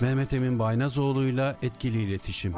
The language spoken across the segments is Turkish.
Mehmet Emin Baynazoğlu'yla etkili iletişim.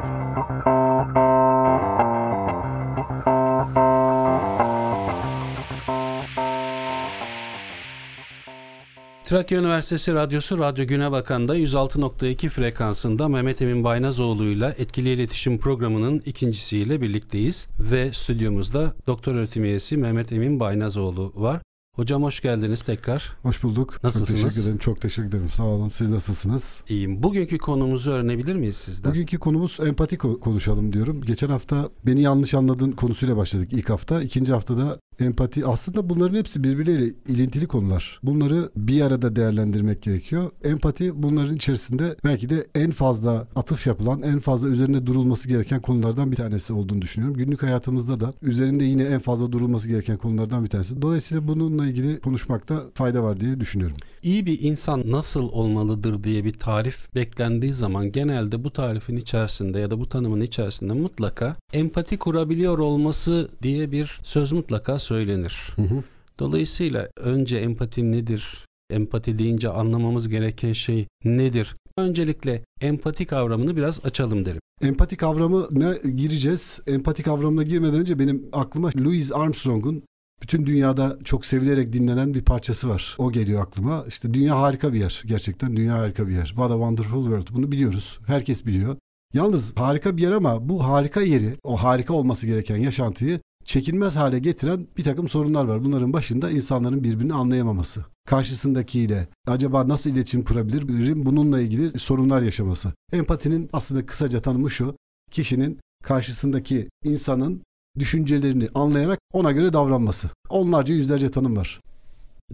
Trakya Üniversitesi Radyosu Radyo Güne Bakan'da 106.2 frekansında Mehmet Emin Baynazoğlu'yla etkili iletişim programının ikincisiyle birlikteyiz ve stüdyomuzda doktor öğretim üyesi Mehmet Emin Baynazoğlu var. Hocam hoş geldiniz tekrar. Hoş bulduk. Nasılsınız? Çok teşekkür ederim. Çok teşekkür ederim. Sağ olun. Siz nasılsınız? İyiyim. Bugünkü konumuzu öğrenebilir miyiz sizden? Bugünkü konumuz empati ko- konuşalım diyorum. Geçen hafta beni yanlış anladın konusuyla başladık ilk hafta. İkinci haftada empati aslında bunların hepsi birbirleriyle ilintili konular. Bunları bir arada değerlendirmek gerekiyor. Empati bunların içerisinde belki de en fazla atıf yapılan, en fazla üzerinde durulması gereken konulardan bir tanesi olduğunu düşünüyorum. Günlük hayatımızda da üzerinde yine en fazla durulması gereken konulardan bir tanesi. Dolayısıyla bununla ilgili konuşmakta fayda var diye düşünüyorum. İyi bir insan nasıl olmalıdır diye bir tarif beklendiği zaman genelde bu tarifin içerisinde ya da bu tanımın içerisinde mutlaka empati kurabiliyor olması diye bir söz mutlaka söylenir. Hı hı. Dolayısıyla önce empati nedir? Empati deyince anlamamız gereken şey nedir? Öncelikle empati kavramını biraz açalım derim. Empati kavramına gireceğiz. Empati kavramına girmeden önce benim aklıma Louis Armstrong'un bütün dünyada çok sevilerek dinlenen bir parçası var. O geliyor aklıma. İşte dünya harika bir yer. Gerçekten dünya harika bir yer. What a wonderful world. Bunu biliyoruz. Herkes biliyor. Yalnız harika bir yer ama bu harika yeri, o harika olması gereken yaşantıyı çekilmez hale getiren bir takım sorunlar var. Bunların başında insanların birbirini anlayamaması. Karşısındakiyle acaba nasıl iletişim kurabilirim bununla ilgili sorunlar yaşaması. Empatinin aslında kısaca tanımı şu. Kişinin karşısındaki insanın düşüncelerini anlayarak ona göre davranması. Onlarca yüzlerce tanım var.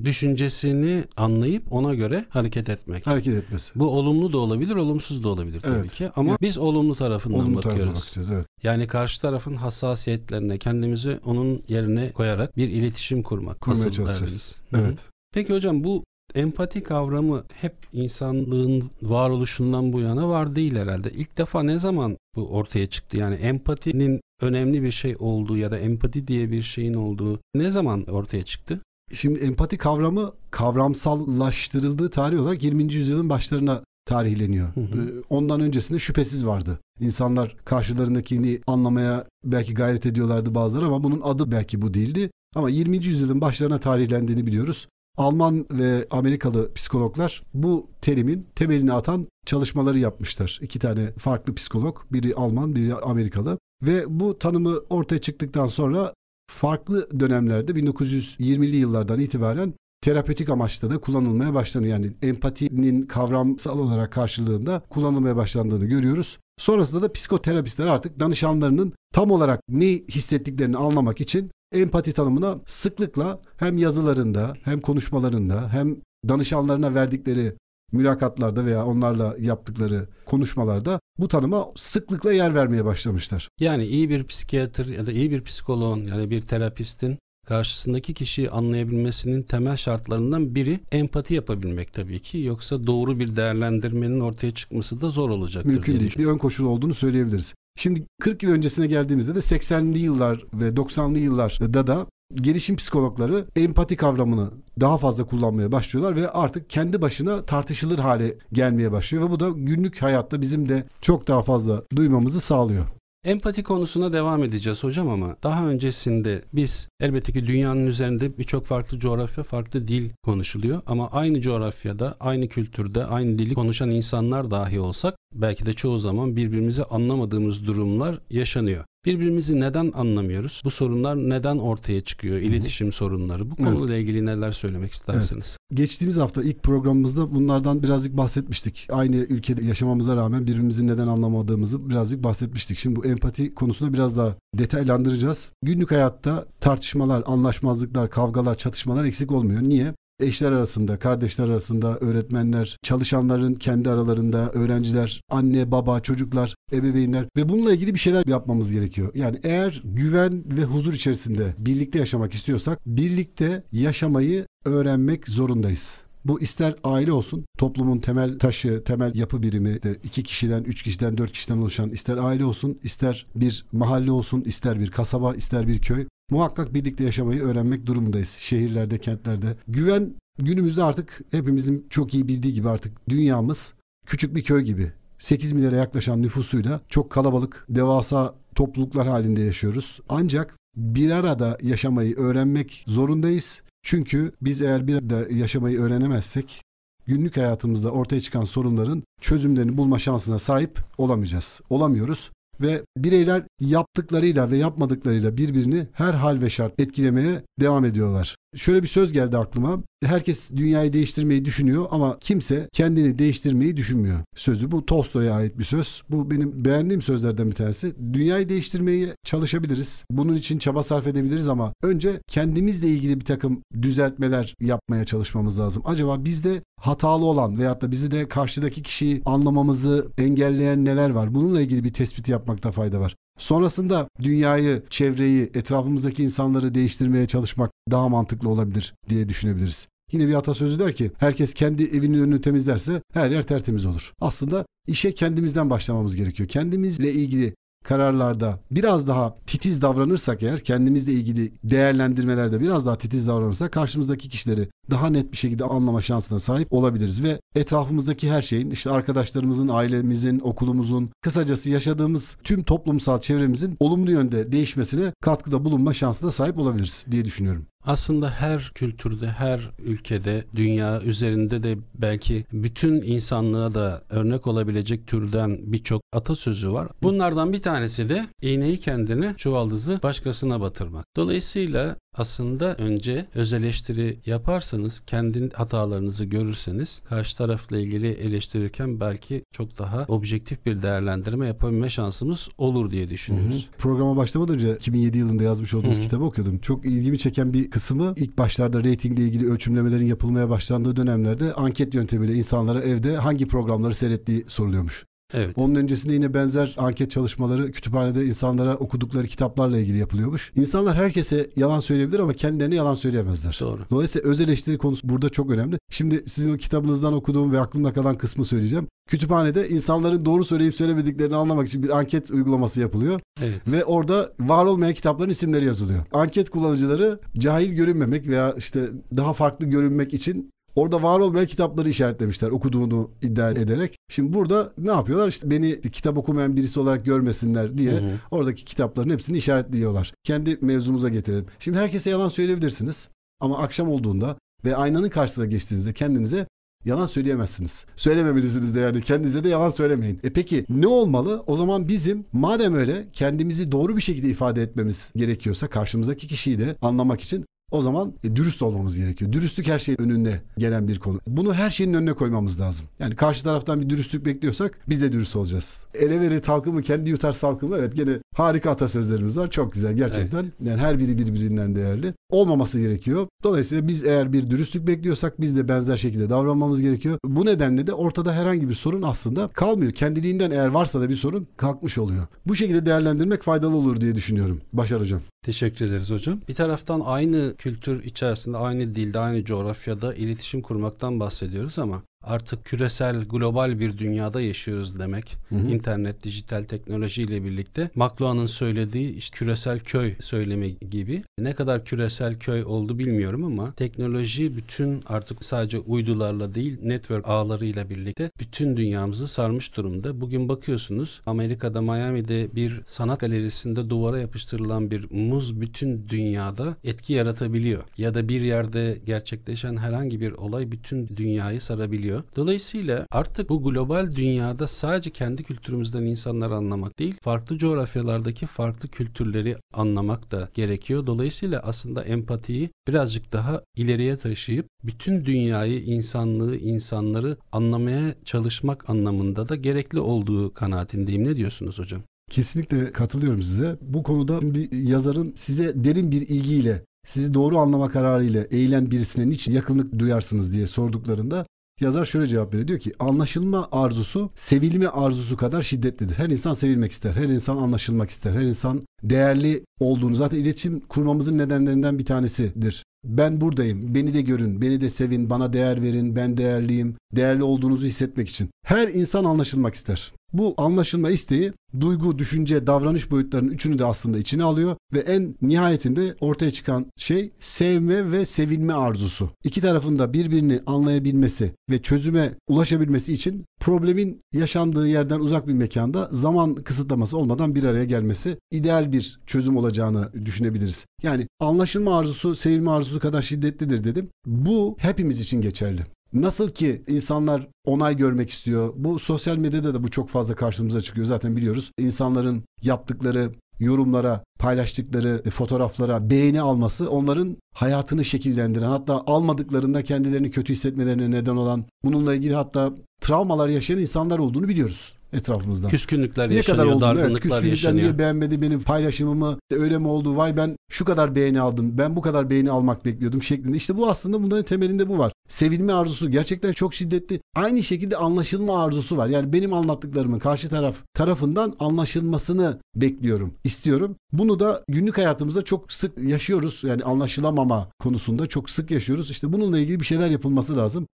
Düşüncesini anlayıp ona göre hareket etmek. Hareket etmesi. Bu olumlu da olabilir, olumsuz da olabilir tabii Evet. ki. Ama biz olumlu tarafından Olumlu bakıyoruz. bakacağız. Evet. Yani karşı tarafın hassasiyetlerine kendimizi onun yerine koyarak bir iletişim kurmak. Kurmaya çalışacağız. derdiniz? Evet. Peki hocam bu empati kavramı hep insanlığın varoluşundan bu yana var değil herhalde. İlk defa ne zaman bu ortaya çıktı? Yani empatinin önemli bir şey olduğu ya da empati diye bir şeyin olduğu ne zaman ortaya çıktı? Şimdi empati kavramı kavramsallaştırıldığı tarih olarak 20. yüzyılın başlarına tarihleniyor. Hı hı. Ee, Ondan öncesinde şüphesiz vardı. İnsanlar karşılarındakini anlamaya belki gayret ediyorlardı bazıları ama bunun adı belki bu değildi. Ama 20. yüzyılın başlarına tarihlendiğini biliyoruz. Alman ve Amerikalı psikologlar bu terimin temelini atan çalışmaları yapmışlar. İki tane farklı psikolog, biri Alman, biri Amerikalı. Ve bu tanımı ortaya çıktıktan sonra farklı dönemlerde 1920'li yıllardan itibaren terapötik amaçta da kullanılmaya başlanıyor. Yani empatinin kavramsal olarak karşılığında kullanılmaya başlandığını görüyoruz. Sonrasında da psikoterapistler artık danışanlarının tam olarak ne hissettiklerini anlamak için empati tanımına sıklıkla hem yazılarında hem konuşmalarında hem danışanlarına verdikleri mülakatlarda veya onlarla yaptıkları konuşmalarda bu tanıma sıklıkla yer vermeye başlamışlar. Yani iyi bir psikiyatr ya da iyi bir psikoloğun yani bir terapistin karşısındaki kişiyi anlayabilmesinin temel şartlarından biri empati yapabilmek tabii ki. Yoksa doğru bir değerlendirmenin ortaya çıkması da zor olacaktır Mümkün değil. Bir ön koşul olduğunu söyleyebiliriz. Şimdi 40 yıl öncesine geldiğimizde de 80'li yıllar ve 90'lı yıllarda da gelişim psikologları empati kavramını daha fazla kullanmaya başlıyorlar ve artık kendi başına tartışılır hale gelmeye başlıyor ve bu da günlük hayatta bizim de çok daha fazla duymamızı sağlıyor. Empati konusuna devam edeceğiz hocam ama daha öncesinde biz elbette ki dünyanın üzerinde birçok farklı coğrafya, farklı dil konuşuluyor ama aynı coğrafyada, aynı kültürde, aynı dili konuşan insanlar dahi olsak belki de çoğu zaman birbirimizi anlamadığımız durumlar yaşanıyor. Birbirimizi neden anlamıyoruz? Bu sorunlar neden ortaya çıkıyor? İletişim sorunları. Bu Evet. konuyla ilgili neler söylemek istersiniz? Geçtiğimiz hafta ilk programımızda bunlardan birazcık bahsetmiştik. Aynı ülkede yaşamamıza rağmen birbirimizi neden anlamadığımızı birazcık bahsetmiştik. Şimdi bu empati konusunda biraz daha detaylandıracağız. Günlük hayatta tartışmalar, anlaşmazlıklar, kavgalar, çatışmalar eksik olmuyor. Niye? Eşler arasında, kardeşler arasında, öğretmenler, çalışanların kendi aralarında, öğrenciler, anne, baba, çocuklar, ebeveynler ve bununla ilgili bir şeyler yapmamız gerekiyor. Yani eğer güven ve huzur içerisinde birlikte yaşamak istiyorsak birlikte yaşamayı öğrenmek zorundayız. Bu ister aile olsun, toplumun temel taşı, temel yapı birimi de iki kişiden, üç kişiden, dört kişiden oluşan ister aile olsun, ister bir mahalle olsun, ister bir kasaba, ister bir köy. Muhakkak birlikte yaşamayı öğrenmek durumundayız. Şehirlerde, kentlerde. Güven günümüzde artık hepimizin çok iyi bildiği gibi artık dünyamız küçük bir köy gibi 8 milyara yaklaşan nüfusuyla çok kalabalık, devasa topluluklar halinde yaşıyoruz. Ancak bir arada yaşamayı öğrenmek zorundayız. Çünkü biz eğer bir arada yaşamayı öğrenemezsek günlük hayatımızda ortaya çıkan sorunların çözümlerini bulma şansına sahip olamayacağız. Olamıyoruz ve bireyler yaptıklarıyla ve yapmadıklarıyla birbirini her hal ve şart etkilemeye devam ediyorlar. Şöyle bir söz geldi aklıma. Herkes dünyayı değiştirmeyi düşünüyor ama kimse kendini değiştirmeyi düşünmüyor. Sözü bu Tolstoy'a ait bir söz. Bu benim beğendiğim sözlerden bir tanesi. Dünyayı değiştirmeyi çalışabiliriz. Bunun için çaba sarf edebiliriz ama önce kendimizle ilgili bir takım düzeltmeler yapmaya çalışmamız lazım. Acaba bizde hatalı olan veyahut da bizi de karşıdaki kişiyi anlamamızı engelleyen neler var? Bununla ilgili bir tespit yapmakta fayda var. Sonrasında dünyayı, çevreyi, etrafımızdaki insanları değiştirmeye çalışmak daha mantıklı olabilir diye düşünebiliriz. Yine bir atasözü der ki herkes kendi evinin önünü temizlerse her yer tertemiz olur. Aslında işe kendimizden başlamamız gerekiyor. Kendimizle ilgili kararlarda biraz daha titiz davranırsak eğer kendimizle ilgili değerlendirmelerde biraz daha titiz davranırsak karşımızdaki kişileri daha net bir şekilde anlama şansına sahip olabiliriz ve etrafımızdaki her şeyin işte arkadaşlarımızın, ailemizin, okulumuzun kısacası yaşadığımız tüm toplumsal çevremizin olumlu yönde değişmesine katkıda bulunma şansına sahip olabiliriz diye düşünüyorum. Aslında her kültürde, her ülkede, dünya üzerinde de belki bütün insanlığa da örnek olabilecek türden birçok atasözü var. Bunlardan bir tanesi de iğneyi kendine, çuvaldızı başkasına batırmak. Dolayısıyla aslında önce öz eleştiri yaparsanız, kendi hatalarınızı görürseniz karşı tarafla ilgili eleştirirken belki çok daha objektif bir değerlendirme yapabilme şansımız olur diye düşünüyoruz. Hı hı. Programa başlamadan önce 2007 yılında yazmış olduğunuz hı hı. kitabı okuyordum. Çok ilgimi çeken bir kısmı ilk başlarda reytingle ilgili ölçümlemelerin yapılmaya başlandığı dönemlerde anket yöntemiyle insanlara evde hangi programları seyrettiği soruluyormuş. Evet. Onun öncesinde yine benzer anket çalışmaları kütüphanede insanlara okudukları kitaplarla ilgili yapılıyormuş. İnsanlar herkese yalan söyleyebilir ama kendilerine yalan söyleyemezler. Doğru. Dolayısıyla öz eleştiri konusu burada çok önemli. Şimdi sizin o kitabınızdan okuduğum ve aklımda kalan kısmı söyleyeceğim. Kütüphanede insanların doğru söyleyip söylemediklerini anlamak için bir anket uygulaması yapılıyor. Evet. Ve orada var olmayan kitapların isimleri yazılıyor. Anket kullanıcıları cahil görünmemek veya işte daha farklı görünmek için Orada var olmayan kitapları işaretlemişler okuduğunu iddia ederek. Şimdi burada ne yapıyorlar? İşte beni kitap okumayan birisi olarak görmesinler diye hı hı. oradaki kitapların hepsini işaretliyorlar. Kendi mevzumuza getirelim. Şimdi herkese yalan söyleyebilirsiniz. Ama akşam olduğunda ve aynanın karşısına geçtiğinizde kendinize yalan söyleyemezsiniz. Söylememelisiniz de yani kendinize de yalan söylemeyin. E peki ne olmalı? O zaman bizim madem öyle kendimizi doğru bir şekilde ifade etmemiz gerekiyorsa karşımızdaki kişiyi de anlamak için o zaman e, dürüst olmamız gerekiyor. Dürüstlük her şeyin önünde gelen bir konu. Bunu her şeyin önüne koymamız lazım. Yani karşı taraftan bir dürüstlük bekliyorsak biz de dürüst olacağız. Ele verir talkımı kendi yutar salkımı. Evet gene harika atasözlerimiz var. Çok güzel gerçekten. Evet. Yani her biri birbirinden değerli. Olmaması gerekiyor. Dolayısıyla biz eğer bir dürüstlük bekliyorsak biz de benzer şekilde davranmamız gerekiyor. Bu nedenle de ortada herhangi bir sorun aslında kalmıyor. Kendiliğinden eğer varsa da bir sorun kalkmış oluyor. Bu şekilde değerlendirmek faydalı olur diye düşünüyorum. Başar Hocam. Teşekkür ederiz hocam. Bir taraftan aynı kültür içerisinde, aynı dilde, aynı coğrafyada iletişim kurmaktan bahsediyoruz ama artık küresel, global bir dünyada yaşıyoruz demek. Hı hı. İnternet, dijital teknolojiyle birlikte McLuhan'ın söylediği işte küresel köy söylemi gibi. Ne kadar küresel köy oldu bilmiyorum ama teknoloji bütün artık sadece uydularla değil network ağlarıyla birlikte bütün dünyamızı sarmış durumda. Bugün bakıyorsunuz Amerika'da Miami'de bir sanat galerisinde duvara yapıştırılan bir muz bütün dünyada etki yaratabiliyor. Ya da bir yerde gerçekleşen herhangi bir olay bütün dünyayı sarabiliyor oluyor. Dolayısıyla artık bu global dünyada sadece kendi kültürümüzden insanları anlamak değil, farklı coğrafyalardaki farklı kültürleri anlamak da gerekiyor. Dolayısıyla aslında empatiyi birazcık daha ileriye taşıyıp bütün dünyayı, insanlığı, insanları anlamaya çalışmak anlamında da gerekli olduğu kanaatindeyim. Ne diyorsunuz hocam? Kesinlikle katılıyorum size. Bu konuda bir yazarın size derin bir ilgiyle sizi doğru anlama kararıyla eğilen birisine niçin yakınlık duyarsınız diye sorduklarında Yazar şöyle cevap veriyor diyor ki anlaşılma arzusu sevilme arzusu kadar şiddetlidir. Her insan sevilmek ister. Her insan anlaşılmak ister. Her insan değerli olduğunu zaten iletişim kurmamızın nedenlerinden bir tanesidir. Ben buradayım. Beni de görün. Beni de sevin. Bana değer verin. Ben değerliyim. Değerli olduğunuzu hissetmek için. Her insan anlaşılmak ister. Bu anlaşılma isteği duygu, düşünce, davranış boyutlarının üçünü de aslında içine alıyor ve en nihayetinde ortaya çıkan şey sevme ve sevilme arzusu. İki tarafın da birbirini anlayabilmesi ve çözüme ulaşabilmesi için problemin yaşandığı yerden uzak bir mekanda zaman kısıtlaması olmadan bir araya gelmesi ideal bir çözüm olacağını düşünebiliriz. Yani anlaşılma arzusu sevilme arzusu kadar şiddetlidir dedim. Bu hepimiz için geçerli. Nasıl ki insanlar onay görmek istiyor. Bu sosyal medyada da bu çok fazla karşımıza çıkıyor. Zaten biliyoruz. İnsanların yaptıkları yorumlara, paylaştıkları fotoğraflara beğeni alması onların hayatını şekillendiren hatta almadıklarında kendilerini kötü hissetmelerine neden olan bununla ilgili hatta travmalar yaşayan insanlar olduğunu biliyoruz etrafımızda. Küskünlükler ne yaşanıyor, kadar oldu, dargınlıklar evet, yaşanıyor. niye beğenmedi benim paylaşımımı, öyle mi oldu, vay ben şu kadar beğeni aldım, ben bu kadar beğeni almak bekliyordum şeklinde. İşte bu aslında bunların temelinde bu var. Sevilme arzusu gerçekten çok şiddetli. Aynı şekilde anlaşılma arzusu var. Yani benim anlattıklarımın karşı taraf tarafından anlaşılmasını bekliyorum, istiyorum. Bunu da günlük hayatımızda çok sık yaşıyoruz. Yani anlaşılamama konusunda çok sık yaşıyoruz. İşte bununla ilgili bir şeyler yapılması lazım.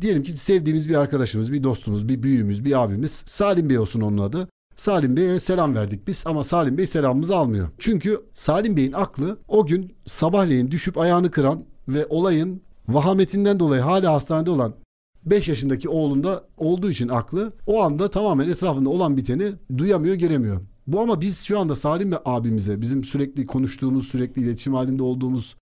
Diyelim ki sevdiğimiz bir arkadaşımız, bir dostumuz, bir büyüğümüz, bir abimiz Salim Bey olsun onun adı. Salim Bey'e selam verdik biz ama Salim Bey selamımızı almıyor. Çünkü Salim Bey'in aklı o gün sabahleyin düşüp ayağını kıran ve olayın vahametinden dolayı hala hastanede olan 5 yaşındaki oğlunda olduğu için aklı o anda tamamen etrafında olan biteni duyamıyor, göremiyor. Bu ama biz şu anda Salim ve abimize, bizim sürekli konuştuğumuz, sürekli iletişim halinde olduğumuz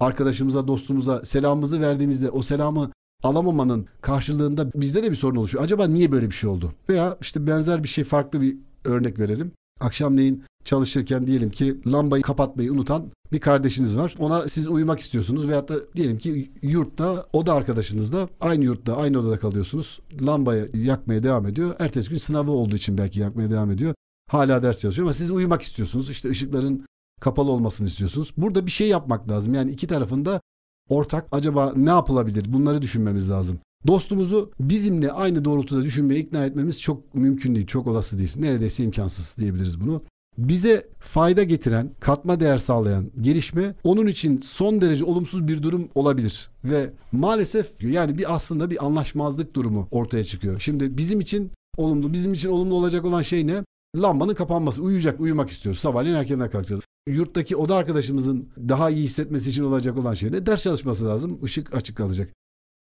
arkadaşımıza, dostumuza selamımızı verdiğimizde o selamı alamamanın karşılığında bizde de bir sorun oluşuyor. Acaba niye böyle bir şey oldu? Veya işte benzer bir şey farklı bir örnek verelim. Akşamleyin çalışırken diyelim ki lambayı kapatmayı unutan bir kardeşiniz var. Ona siz uyumak istiyorsunuz veyahut da diyelim ki yurtta o da arkadaşınızla aynı yurtta aynı odada kalıyorsunuz. Lambayı yakmaya devam ediyor. Ertesi gün sınavı olduğu için belki yakmaya devam ediyor. Hala ders çalışıyor ama siz uyumak istiyorsunuz. İşte ışıkların kapalı olmasını istiyorsunuz. Burada bir şey yapmak lazım. Yani iki tarafında ortak acaba ne yapılabilir? Bunları düşünmemiz lazım. Dostumuzu bizimle aynı doğrultuda düşünmeye ikna etmemiz çok mümkün değil, çok olası değil. Neredeyse imkansız diyebiliriz bunu. Bize fayda getiren, katma değer sağlayan gelişme onun için son derece olumsuz bir durum olabilir. Ve maalesef yani bir aslında bir anlaşmazlık durumu ortaya çıkıyor. Şimdi bizim için olumlu, bizim için olumlu olacak olan şey ne? Lambanın kapanması. Uyuyacak, uyumak istiyoruz. Sabahleyin erkenden kalkacağız yurttaki oda arkadaşımızın daha iyi hissetmesi için olacak olan şey ne? Ders çalışması lazım. Işık açık kalacak.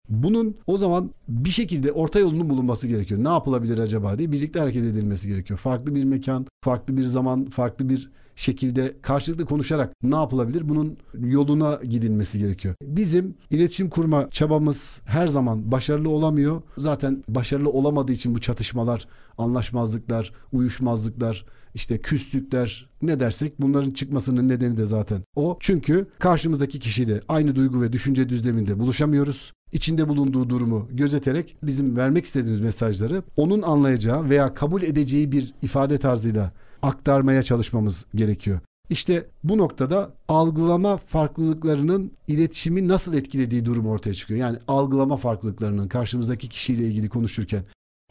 Bunun o zaman bir şekilde orta yolunun bulunması gerekiyor. Ne yapılabilir acaba diye birlikte hareket edilmesi gerekiyor. Farklı bir mekan, farklı bir zaman, farklı bir şekilde karşılıklı konuşarak ne yapılabilir? Bunun yoluna gidilmesi gerekiyor. Bizim iletişim kurma çabamız her zaman başarılı olamıyor. Zaten başarılı olamadığı için bu çatışmalar, anlaşmazlıklar, uyuşmazlıklar, işte küslükler ne dersek bunların çıkmasının nedeni de zaten o. Çünkü karşımızdaki kişiyle aynı duygu ve düşünce düzleminde buluşamıyoruz içinde bulunduğu durumu gözeterek bizim vermek istediğimiz mesajları onun anlayacağı veya kabul edeceği bir ifade tarzıyla aktarmaya çalışmamız gerekiyor. İşte bu noktada algılama farklılıklarının iletişimi nasıl etkilediği durum ortaya çıkıyor. Yani algılama farklılıklarının karşımızdaki kişiyle ilgili konuşurken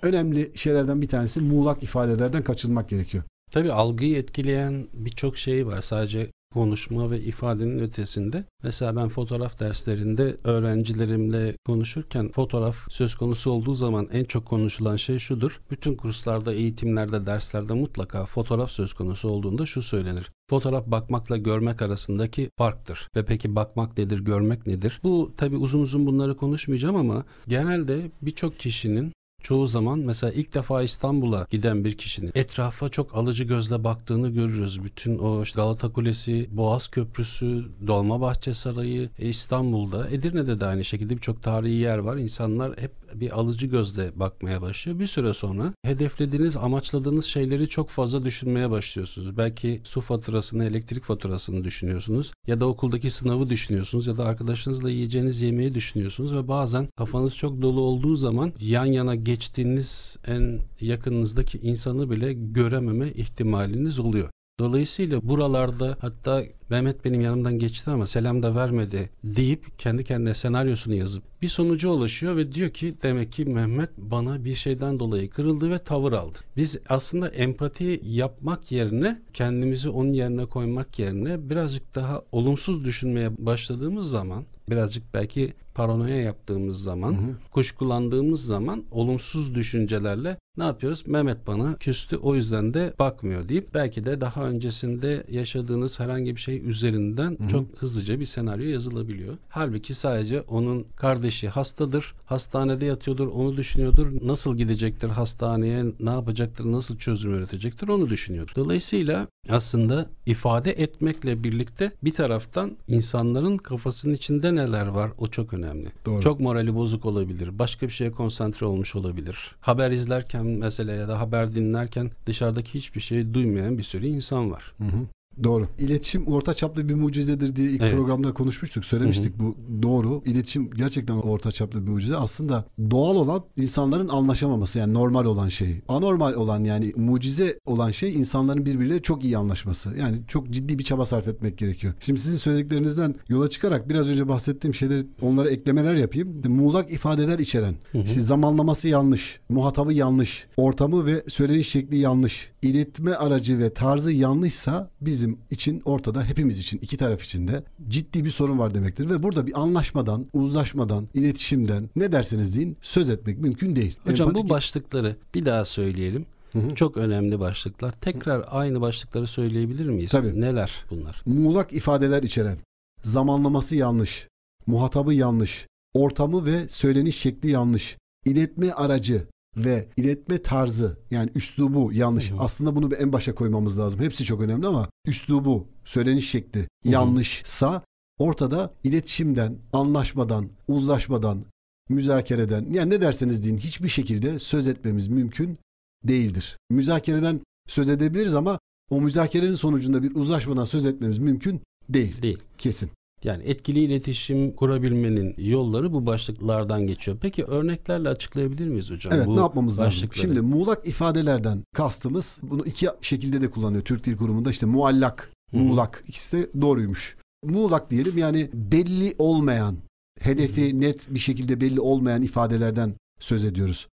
önemli şeylerden bir tanesi muğlak ifadelerden kaçınmak gerekiyor. Tabii algıyı etkileyen birçok şey var. Sadece konuşma ve ifadenin ötesinde. Mesela ben fotoğraf derslerinde öğrencilerimle konuşurken fotoğraf söz konusu olduğu zaman en çok konuşulan şey şudur. Bütün kurslarda, eğitimlerde, derslerde mutlaka fotoğraf söz konusu olduğunda şu söylenir. Fotoğraf bakmakla görmek arasındaki farktır. Ve peki bakmak nedir, görmek nedir? Bu tabi uzun uzun bunları konuşmayacağım ama genelde birçok kişinin çoğu zaman mesela ilk defa İstanbul'a giden bir kişinin etrafa çok alıcı gözle baktığını görürüz. Bütün o işte Galata Kulesi, Boğaz Köprüsü, Dolmabahçe Sarayı, e, İstanbul'da, Edirne'de de aynı şekilde birçok tarihi yer var. İnsanlar hep bir alıcı gözle bakmaya başlıyor. Bir süre sonra hedeflediğiniz, amaçladığınız şeyleri çok fazla düşünmeye başlıyorsunuz. Belki su faturasını, elektrik faturasını düşünüyorsunuz ya da okuldaki sınavı düşünüyorsunuz ya da arkadaşınızla yiyeceğiniz yemeği düşünüyorsunuz ve bazen kafanız çok dolu olduğu zaman yan yana geçtiğiniz en yakınınızdaki insanı bile görememe ihtimaliniz oluyor. Dolayısıyla buralarda hatta Mehmet benim yanımdan geçti ama selam da vermedi deyip kendi kendine senaryosunu yazıp bir sonuca ulaşıyor ve diyor ki demek ki Mehmet bana bir şeyden dolayı kırıldı ve tavır aldı. Biz aslında empati yapmak yerine kendimizi onun yerine koymak yerine birazcık daha olumsuz düşünmeye başladığımız zaman birazcık belki paranoya yaptığımız zaman, hı hı. kuşkulandığımız zaman olumsuz düşüncelerle Ne yapıyoruz? Mehmet bana küstü o yüzden de bakmıyor deyip belki de daha öncesinde yaşadığınız herhangi bir şey üzerinden Hı hı. çok hızlıca bir senaryo yazılabiliyor. Halbuki sadece onun kardeşi hastadır, hastanede yatıyordur, onu düşünüyordur. Nasıl gidecektir hastaneye, ne yapacaktır, nasıl çözüm üretecektir onu düşünüyordur. Dolayısıyla aslında ifade etmekle birlikte bir taraftan insanların kafasının içinde neler var o çok önemli. Doğru. Çok morali bozuk olabilir. Başka bir şeye konsantre olmuş olabilir. Haber izlerken mesela ya da haber dinlerken dışarıdaki hiçbir şeyi duymayan bir sürü insan var. Hı hı. Doğru. İletişim orta çaplı bir mucizedir diye ilk Evet. programda konuşmuştuk, söylemiştik. Bu doğru. İletişim gerçekten orta çaplı bir mucize. Aslında doğal olan insanların anlaşamaması yani normal olan şey. Anormal olan yani mucize olan şey insanların birbiriyle çok iyi anlaşması. Yani çok ciddi bir çaba sarf etmek gerekiyor. Şimdi sizin söylediklerinizden yola çıkarak biraz önce bahsettiğim şeyleri onlara eklemeler yapayım. Muğlak ifadeler içeren, Hı hı. işte zamanlaması yanlış, muhatabı yanlış, ortamı ve söyleniş şekli yanlış, iletme aracı ve tarzı yanlışsa bizim için ortada hepimiz için iki taraf için de ciddi bir sorun var demektir ve burada bir anlaşmadan, uzlaşmadan, iletişimden ne derseniz deyin söz etmek mümkün değil. Hocam bu Empatik- başlıkları bir daha söyleyelim. Hı hı. Çok önemli başlıklar. Tekrar aynı başlıkları söyleyebilir miyiz? Tabii. Neler bunlar? muğlak ifadeler içeren, zamanlaması yanlış, muhatabı yanlış, ortamı ve söyleniş şekli yanlış, iletme aracı ve iletme tarzı yani üslubu yanlış. Hı hı. Aslında bunu bir en başa koymamız lazım. Hepsi çok önemli ama üslubu, söyleniş şekli hı. yanlışsa ortada iletişimden, anlaşmadan, uzlaşmadan, müzakereden yani ne derseniz deyin hiçbir şekilde söz etmemiz mümkün değildir. Müzakereden söz edebiliriz ama o müzakerenin sonucunda bir uzlaşmadan söz etmemiz mümkün değil. Değil. Kesin. Yani etkili iletişim kurabilmenin yolları bu başlıklardan geçiyor. Peki örneklerle açıklayabilir miyiz hocam? Evet bu ne yapmamız lazım? Şimdi muğlak ifadelerden kastımız bunu iki şekilde de kullanıyor Türk Dil Kurumu'nda işte muallak, Hı hı. muğlak ikisi de doğruymuş. Muğlak diyelim yani belli olmayan, hedefi net bir şekilde belli olmayan ifadelerden söz ediyoruz.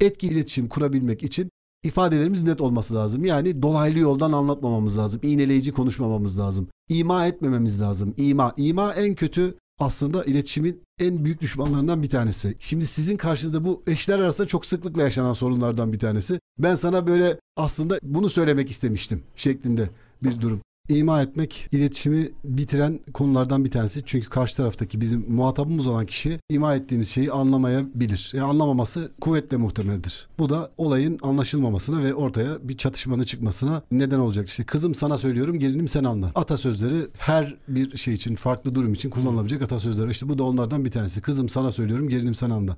Etkili iletişim kurabilmek için ifadelerimiz net olması lazım. Yani dolaylı yoldan anlatmamamız lazım. İğneleyici konuşmamamız lazım. İma etmememiz lazım. İma. İma en kötü aslında iletişimin en büyük düşmanlarından bir tanesi. Şimdi sizin karşınızda bu eşler arasında çok sıklıkla yaşanan sorunlardan bir tanesi. Ben sana böyle aslında bunu söylemek istemiştim şeklinde bir durum. İma etmek iletişimi bitiren konulardan bir tanesi. Çünkü karşı taraftaki bizim muhatabımız olan kişi ima ettiğimiz şeyi anlamayabilir. Yani anlamaması kuvvetle muhtemeldir. Bu da olayın anlaşılmamasına ve ortaya bir çatışmanın çıkmasına neden olacak. İşte kızım sana söylüyorum gelinim sen anla. Atasözleri her bir şey için farklı durum için kullanılabilecek atasözleri. İşte bu da onlardan bir tanesi. Kızım sana söylüyorum gelinim sen anla.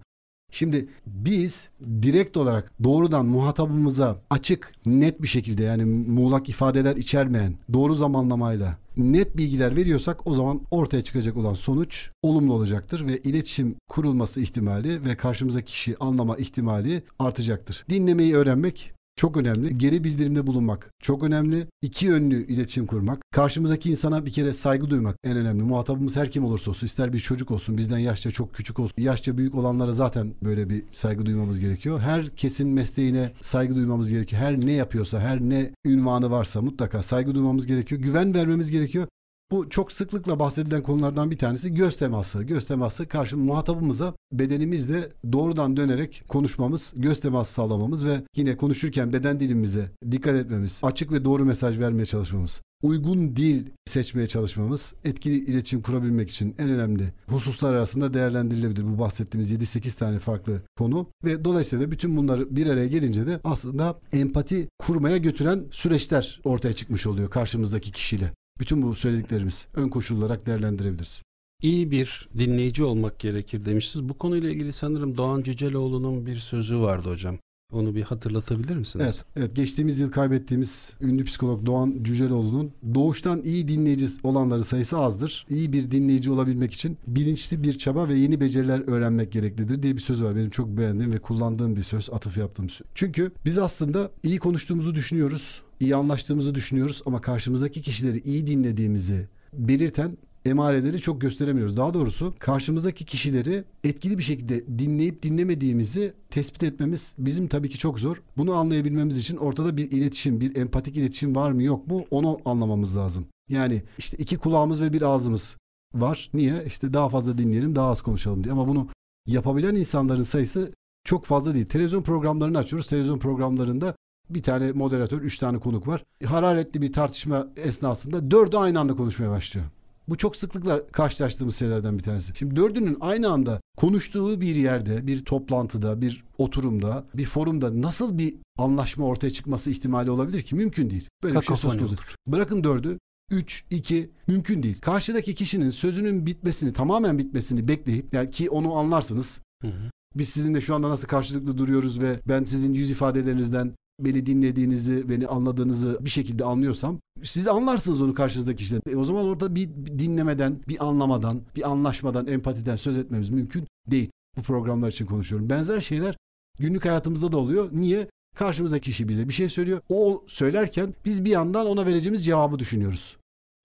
Şimdi biz direkt olarak doğrudan muhatabımıza açık, net bir şekilde yani muğlak ifadeler içermeyen, doğru zamanlamayla net bilgiler veriyorsak o zaman ortaya çıkacak olan sonuç olumlu olacaktır ve iletişim kurulması ihtimali ve karşımızdaki kişi anlama ihtimali artacaktır. Dinlemeyi öğrenmek çok önemli. Geri bildirimde bulunmak çok önemli. İki yönlü iletişim kurmak. Karşımızdaki insana bir kere saygı duymak en önemli. Muhatabımız her kim olursa olsun, ister bir çocuk olsun, bizden yaşça çok küçük olsun. Yaşça büyük olanlara zaten böyle bir saygı duymamız gerekiyor. Herkesin mesleğine saygı duymamız gerekiyor. Her ne yapıyorsa, her ne ünvanı varsa mutlaka saygı duymamız gerekiyor. Güven vermemiz gerekiyor. Bu çok sıklıkla bahsedilen konulardan bir tanesi göz teması. Göz teması karşı muhatabımıza bedenimizle doğrudan dönerek konuşmamız, göz teması sağlamamız ve yine konuşurken beden dilimize dikkat etmemiz, açık ve doğru mesaj vermeye çalışmamız. Uygun dil seçmeye çalışmamız etkili iletişim kurabilmek için en önemli hususlar arasında değerlendirilebilir. Bu bahsettiğimiz 7-8 tane farklı konu ve dolayısıyla bütün bunları bir araya gelince de aslında empati kurmaya götüren süreçler ortaya çıkmış oluyor karşımızdaki kişiyle. Bütün bu söylediklerimiz ön koşul olarak değerlendirebiliriz. İyi bir dinleyici olmak gerekir demiştiniz. Bu konuyla ilgili sanırım Doğan Cüceloğlu'nun bir sözü vardı hocam. Onu bir hatırlatabilir misiniz? Evet, evet. Geçtiğimiz yıl kaybettiğimiz ünlü psikolog Doğan Cüceloğlu'nun doğuştan iyi dinleyici olanların sayısı azdır. İyi bir dinleyici olabilmek için bilinçli bir çaba ve yeni beceriler öğrenmek gereklidir diye bir söz var. Benim çok beğendiğim ve kullandığım bir söz, atıf yaptığım söz. Çünkü biz aslında iyi konuştuğumuzu düşünüyoruz, iyi anlaştığımızı düşünüyoruz ama karşımızdaki kişileri iyi dinlediğimizi belirten emareleri çok gösteremiyoruz. Daha doğrusu karşımızdaki kişileri etkili bir şekilde dinleyip dinlemediğimizi tespit etmemiz bizim tabii ki çok zor. Bunu anlayabilmemiz için ortada bir iletişim, bir empatik iletişim var mı yok mu onu anlamamız lazım. Yani işte iki kulağımız ve bir ağzımız var. Niye? İşte daha fazla dinleyelim, daha az konuşalım diye. Ama bunu yapabilen insanların sayısı çok fazla değil. Televizyon programlarını açıyoruz. Televizyon programlarında bir tane moderatör, üç tane konuk var. Hararetli bir tartışma esnasında dördü aynı anda konuşmaya başlıyor. Bu çok sıklıkla karşılaştığımız şeylerden bir tanesi. Şimdi dördünün aynı anda konuştuğu bir yerde, bir toplantıda, bir oturumda, bir forumda nasıl bir anlaşma ortaya çıkması ihtimali olabilir ki? Mümkün değil. Böyle bir şey söz konusu. Bırakın dördü, 3, 2 mümkün değil. Karşıdaki kişinin sözünün bitmesini, tamamen bitmesini bekleyip yani ki onu anlarsınız. Hı hı. Biz sizinle şu anda nasıl karşılıklı duruyoruz ve ben sizin yüz ifadelerinizden beni dinlediğinizi, beni anladığınızı bir şekilde anlıyorsam siz anlarsınız onu karşınızdaki kişiden. E o zaman orada bir dinlemeden, bir anlamadan, bir anlaşmadan, empatiden söz etmemiz mümkün değil. Bu programlar için konuşuyorum. Benzer şeyler günlük hayatımızda da oluyor. Niye? Karşımızdaki kişi bize bir şey söylüyor. O söylerken biz bir yandan ona vereceğimiz cevabı düşünüyoruz.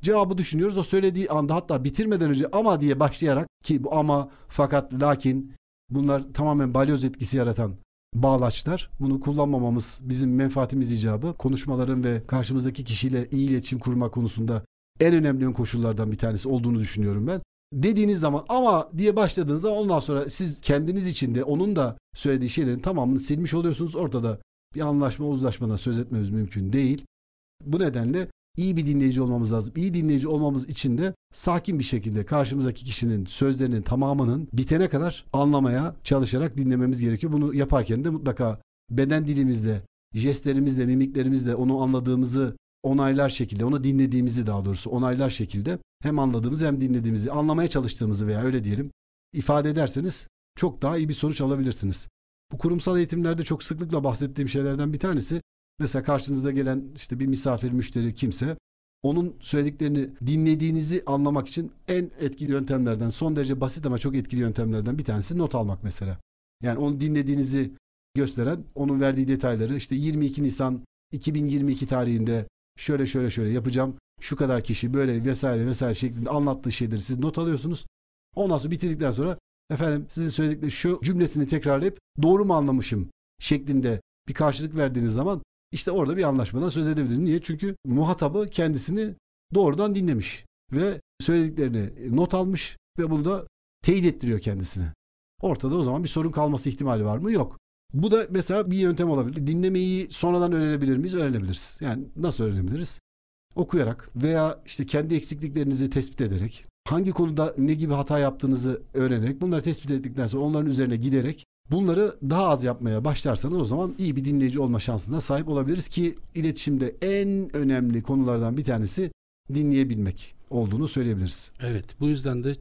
Cevabı düşünüyoruz. O söylediği anda hatta bitirmeden önce ama diye başlayarak ki bu ama fakat lakin bunlar tamamen balyoz etkisi yaratan bağlaçlar. Bunu kullanmamamız bizim menfaatimiz icabı. Konuşmaların ve karşımızdaki kişiyle iyi iletişim kurma konusunda en önemli ön koşullardan bir tanesi olduğunu düşünüyorum ben. Dediğiniz zaman ama diye başladığınız zaman ondan sonra siz kendiniz için de onun da söylediği şeylerin tamamını silmiş oluyorsunuz. Ortada bir anlaşma uzlaşmadan söz etmemiz mümkün değil. Bu nedenle iyi bir dinleyici olmamız lazım. İyi dinleyici olmamız için de sakin bir şekilde karşımızdaki kişinin sözlerinin tamamının bitene kadar anlamaya çalışarak dinlememiz gerekiyor. Bunu yaparken de mutlaka beden dilimizde, jestlerimizle, mimiklerimizle onu anladığımızı onaylar şekilde, onu dinlediğimizi daha doğrusu onaylar şekilde hem anladığımızı hem dinlediğimizi, anlamaya çalıştığımızı veya öyle diyelim ifade ederseniz çok daha iyi bir sonuç alabilirsiniz. Bu kurumsal eğitimlerde çok sıklıkla bahsettiğim şeylerden bir tanesi Mesela karşınızda gelen işte bir misafir, müşteri kimse onun söylediklerini dinlediğinizi anlamak için en etkili yöntemlerden son derece basit ama çok etkili yöntemlerden bir tanesi not almak mesela. Yani onu dinlediğinizi gösteren onun verdiği detayları işte 22 Nisan 2022 tarihinde şöyle şöyle şöyle yapacağım. Şu kadar kişi böyle vesaire vesaire şeklinde anlattığı şeyleri siz not alıyorsunuz. Ondan sonra bitirdikten sonra efendim sizin söyledikleri şu cümlesini tekrarlayıp doğru mu anlamışım şeklinde bir karşılık verdiğiniz zaman işte orada bir anlaşmadan söz edebiliriz. Niye? Çünkü muhatabı kendisini doğrudan dinlemiş ve söylediklerini not almış ve bunu da teyit ettiriyor kendisine. Ortada o zaman bir sorun kalması ihtimali var mı? Yok. Bu da mesela bir yöntem olabilir. Dinlemeyi sonradan öğrenebilir miyiz? Öğrenebiliriz. Yani nasıl öğrenebiliriz? Okuyarak veya işte kendi eksikliklerinizi tespit ederek, hangi konuda ne gibi hata yaptığınızı öğrenerek, bunları tespit ettikten sonra onların üzerine giderek Bunları daha az yapmaya başlarsanız o zaman iyi bir dinleyici olma şansına sahip olabiliriz ki iletişimde en önemli konulardan bir tanesi dinleyebilmek olduğunu söyleyebiliriz. Evet bu yüzden de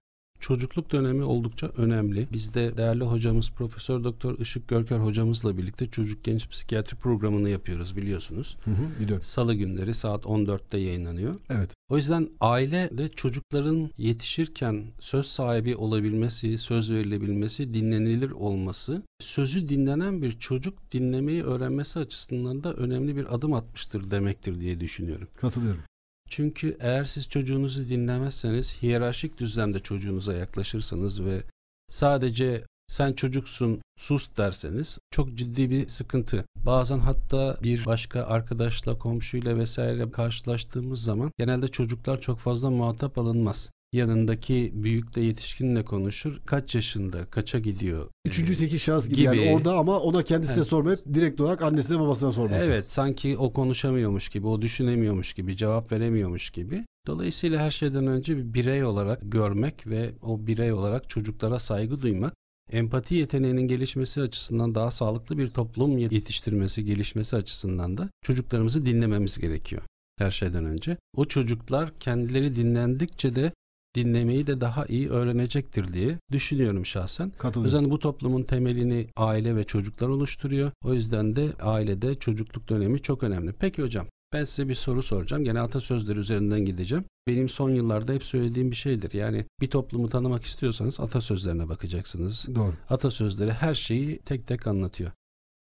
çocukluk dönemi oldukça önemli. Biz de değerli hocamız Profesör Doktor Işık Görker hocamızla birlikte çocuk genç psikiyatri programını yapıyoruz biliyorsunuz. Hı hı, biliyorum. Salı günleri saat 14'te yayınlanıyor. Evet. O yüzden aile de çocukların yetişirken söz sahibi olabilmesi, söz verilebilmesi, dinlenilir olması, sözü dinlenen bir çocuk dinlemeyi öğrenmesi açısından da önemli bir adım atmıştır demektir diye düşünüyorum. Katılıyorum. Çünkü eğer siz çocuğunuzu dinlemezseniz, hiyerarşik düzlemde çocuğunuza yaklaşırsanız ve sadece sen çocuksun sus derseniz çok ciddi bir sıkıntı. Bazen hatta bir başka arkadaşla, komşuyla vesaire karşılaştığımız zaman genelde çocuklar çok fazla muhatap alınmaz yanındaki büyükle yetişkinle konuşur. Kaç yaşında, kaça gidiyor? Üçüncü ee, teki şahıs gibi. gibi. Yani orada ama ona kendisine evet. sormayıp direkt olarak annesine babasına sorması. Evet sanki o konuşamıyormuş gibi, o düşünemiyormuş gibi, cevap veremiyormuş gibi. Dolayısıyla her şeyden önce bir birey olarak görmek ve o birey olarak çocuklara saygı duymak empati yeteneğinin gelişmesi açısından daha sağlıklı bir toplum yetiştirmesi, gelişmesi açısından da çocuklarımızı dinlememiz gerekiyor her şeyden önce. O çocuklar kendileri dinlendikçe de dinlemeyi de daha iyi öğrenecektir diye düşünüyorum şahsen. O yüzden bu toplumun temelini aile ve çocuklar oluşturuyor. O yüzden de ailede çocukluk dönemi çok önemli. Peki hocam ben size bir soru soracağım. Gene atasözleri üzerinden gideceğim. Benim son yıllarda hep söylediğim bir şeydir. Yani bir toplumu tanımak istiyorsanız atasözlerine bakacaksınız. Doğru. Atasözleri her şeyi tek tek anlatıyor.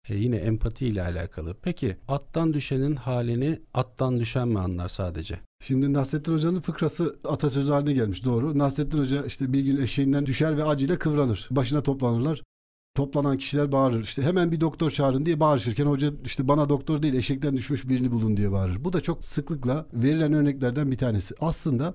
E yine empati ile alakalı. Peki attan düşenin halini attan düşen mi anlar sadece? Şimdi Nasrettin Hoca'nın fıkrası atasözü haline gelmiş doğru. Nasrettin Hoca işte bir gün eşeğinden düşer ve acıyla kıvranır. Başına toplanırlar. Toplanan kişiler bağırır. İşte hemen bir doktor çağırın diye bağırışırken hoca işte bana doktor değil eşekten düşmüş birini bulun diye bağırır. Bu da çok sıklıkla verilen örneklerden bir tanesi. Aslında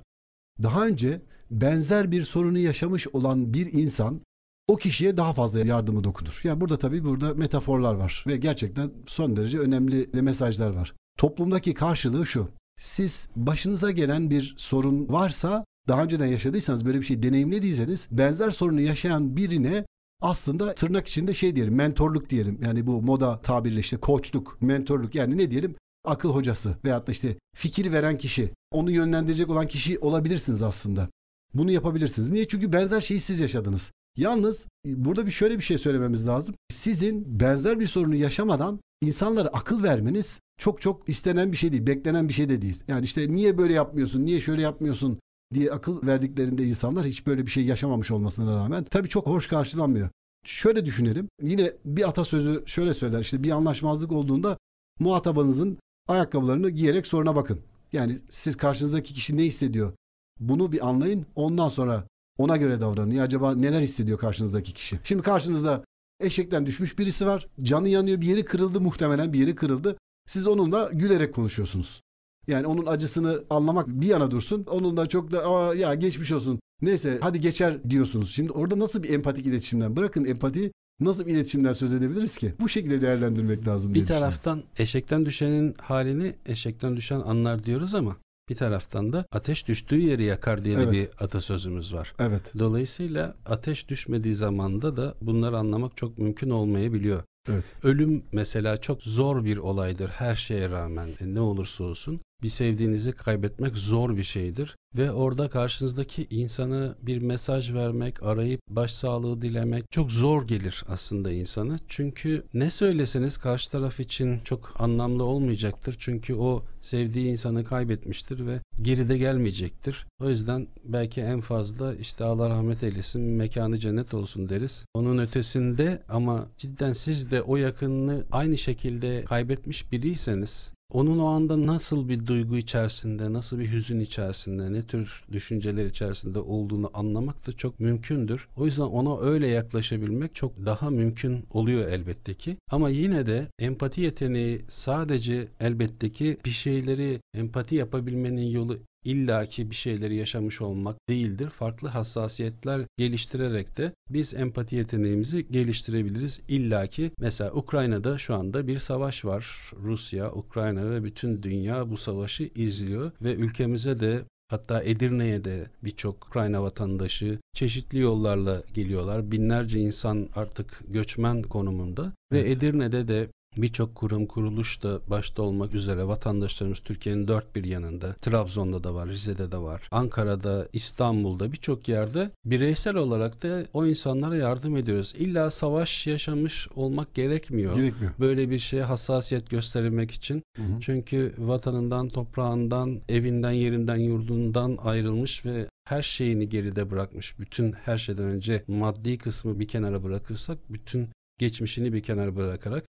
daha önce benzer bir sorunu yaşamış olan bir insan o kişiye daha fazla yardımı dokunur. Yani burada tabii burada metaforlar var ve gerçekten son derece önemli mesajlar var. Toplumdaki karşılığı şu. Siz başınıza gelen bir sorun varsa daha önceden yaşadıysanız böyle bir şey deneyimlediyseniz benzer sorunu yaşayan birine aslında tırnak içinde şey diyelim mentorluk diyelim. Yani bu moda tabirle işte koçluk, mentorluk yani ne diyelim akıl hocası veyahut da işte fikir veren kişi, onu yönlendirecek olan kişi olabilirsiniz aslında. Bunu yapabilirsiniz. Niye? Çünkü benzer şeyi siz yaşadınız. Yalnız burada bir şöyle bir şey söylememiz lazım. Sizin benzer bir sorunu yaşamadan insanlara akıl vermeniz çok çok istenen bir şey değil, beklenen bir şey de değil. Yani işte niye böyle yapmıyorsun, niye şöyle yapmıyorsun diye akıl verdiklerinde insanlar hiç böyle bir şey yaşamamış olmasına rağmen tabii çok hoş karşılanmıyor. Şöyle düşünelim. Yine bir atasözü şöyle söyler. işte bir anlaşmazlık olduğunda muhatabanızın ayakkabılarını giyerek soruna bakın. Yani siz karşınızdaki kişi ne hissediyor? Bunu bir anlayın. Ondan sonra ona göre davranın. Ya acaba neler hissediyor karşınızdaki kişi? Şimdi karşınızda eşekten düşmüş birisi var. Canı yanıyor. Bir yeri kırıldı muhtemelen. Bir yeri kırıldı. Siz onunla gülerek konuşuyorsunuz. Yani onun acısını anlamak bir yana dursun. Onun da çok da Aa, ya geçmiş olsun. Neyse hadi geçer diyorsunuz. Şimdi orada nasıl bir empatik iletişimden bırakın empati nasıl bir iletişimden söz edebiliriz ki? Bu şekilde değerlendirmek lazım. Bir taraftan eşekten düşenin halini eşekten düşen anlar diyoruz ama bir taraftan da ateş düştüğü yeri yakar diye evet. bir atasözümüz var. Evet. Dolayısıyla ateş düşmediği zamanda da bunları anlamak çok mümkün olmayabiliyor. Evet. Ölüm mesela çok zor bir olaydır her şeye rağmen e, ne olursa olsun bir sevdiğinizi kaybetmek zor bir şeydir ve orada karşınızdaki insanı bir mesaj vermek, arayıp başsağlığı dilemek çok zor gelir aslında insana. Çünkü ne söyleseniz karşı taraf için çok anlamlı olmayacaktır. Çünkü o sevdiği insanı kaybetmiştir ve geride gelmeyecektir. O yüzden belki en fazla işte Allah rahmet eylesin, mekanı cennet olsun deriz. Onun ötesinde ama cidden siz de o yakınını aynı şekilde kaybetmiş biriyseniz onun o anda nasıl bir duygu içerisinde, nasıl bir hüzün içerisinde, ne tür düşünceler içerisinde olduğunu anlamak da çok mümkündür. O yüzden ona öyle yaklaşabilmek çok daha mümkün oluyor elbette ki. Ama yine de empati yeteneği sadece elbette ki bir şeyleri empati yapabilmenin yolu illaki bir şeyleri yaşamış olmak değildir. Farklı hassasiyetler geliştirerek de biz empati yeteneğimizi geliştirebiliriz. İllaki mesela Ukrayna'da şu anda bir savaş var. Rusya, Ukrayna ve bütün dünya bu savaşı izliyor ve ülkemize de Hatta Edirne'ye de birçok Ukrayna vatandaşı çeşitli yollarla geliyorlar. Binlerce insan artık göçmen konumunda ve evet. Edirne'de de Birçok kurum kuruluş da başta olmak üzere vatandaşlarımız Türkiye'nin dört bir yanında, Trabzon'da da var, Rize'de de var, Ankara'da, İstanbul'da birçok yerde bireysel olarak da o insanlara yardım ediyoruz. İlla savaş yaşamış olmak gerekmiyor. Gerekmiyor. Böyle bir şeye hassasiyet göstermek için. Hı hı. Çünkü vatanından, toprağından, evinden, yerinden, yurdundan ayrılmış ve her şeyini geride bırakmış. Bütün her şeyden önce maddi kısmı bir kenara bırakırsak bütün geçmişini bir kenara bırakarak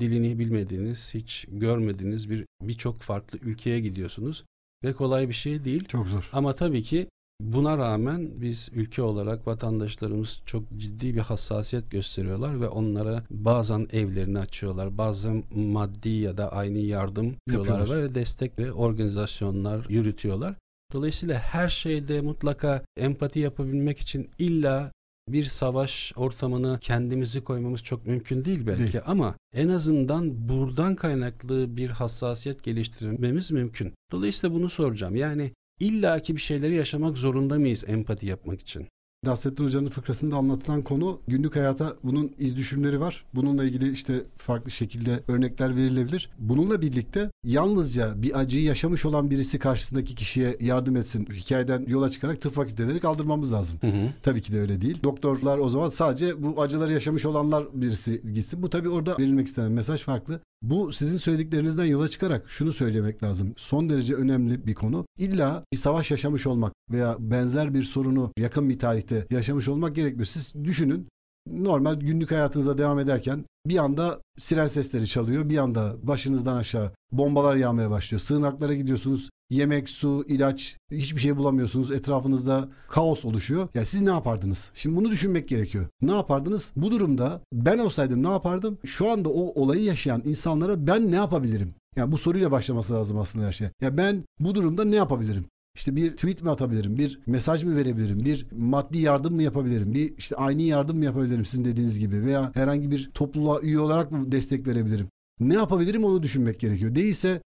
dilini bilmediğiniz, hiç görmediğiniz bir birçok farklı ülkeye gidiyorsunuz ve kolay bir şey değil. Çok zor. Ama tabii ki buna rağmen biz ülke olarak vatandaşlarımız çok ciddi bir hassasiyet gösteriyorlar ve onlara bazen evlerini açıyorlar. Bazen maddi ya da aynı yardım yapıyorlar ve destek ve organizasyonlar yürütüyorlar. Dolayısıyla her şeyde mutlaka empati yapabilmek için illa bir savaş ortamına kendimizi koymamız çok mümkün değil belki değil. ama en azından buradan kaynaklı bir hassasiyet geliştirmemiz mümkün. Dolayısıyla bunu soracağım. Yani illaki bir şeyleri yaşamak zorunda mıyız empati yapmak için? Nasrettin Hoca'nın fıkrasında anlatılan konu günlük hayata bunun iz düşümleri var. Bununla ilgili işte farklı şekilde örnekler verilebilir. Bununla birlikte yalnızca bir acıyı yaşamış olan birisi karşısındaki kişiye yardım etsin. Hikayeden yola çıkarak tıp fakülteleri kaldırmamız lazım. Hı hı. Tabii ki de öyle değil. Doktorlar o zaman sadece bu acıları yaşamış olanlar birisi gitsin. Bu tabii orada verilmek istenen mesaj farklı. Bu sizin söylediklerinizden yola çıkarak şunu söylemek lazım. Son derece önemli bir konu. İlla bir savaş yaşamış olmak veya benzer bir sorunu yakın bir tarihte yaşamış olmak gerekmiyor. Siz düşünün normal günlük hayatınıza devam ederken bir anda siren sesleri çalıyor. Bir anda başınızdan aşağı bombalar yağmaya başlıyor. Sığınaklara gidiyorsunuz. Yemek, su, ilaç hiçbir şey bulamıyorsunuz. Etrafınızda kaos oluşuyor. Yani siz ne yapardınız? Şimdi bunu düşünmek gerekiyor. Ne yapardınız? Bu durumda ben olsaydım ne yapardım? Şu anda o olayı yaşayan insanlara ben ne yapabilirim? Yani bu soruyla başlaması lazım aslında her şey. Ya ben bu durumda ne yapabilirim? İşte bir tweet mi atabilirim, bir mesaj mı verebilirim, bir maddi yardım mı yapabilirim, bir işte aynı yardım mı yapabilirim sizin dediğiniz gibi veya herhangi bir topluluğa üye olarak mı destek verebilirim? Ne yapabilirim onu düşünmek gerekiyor. Değilse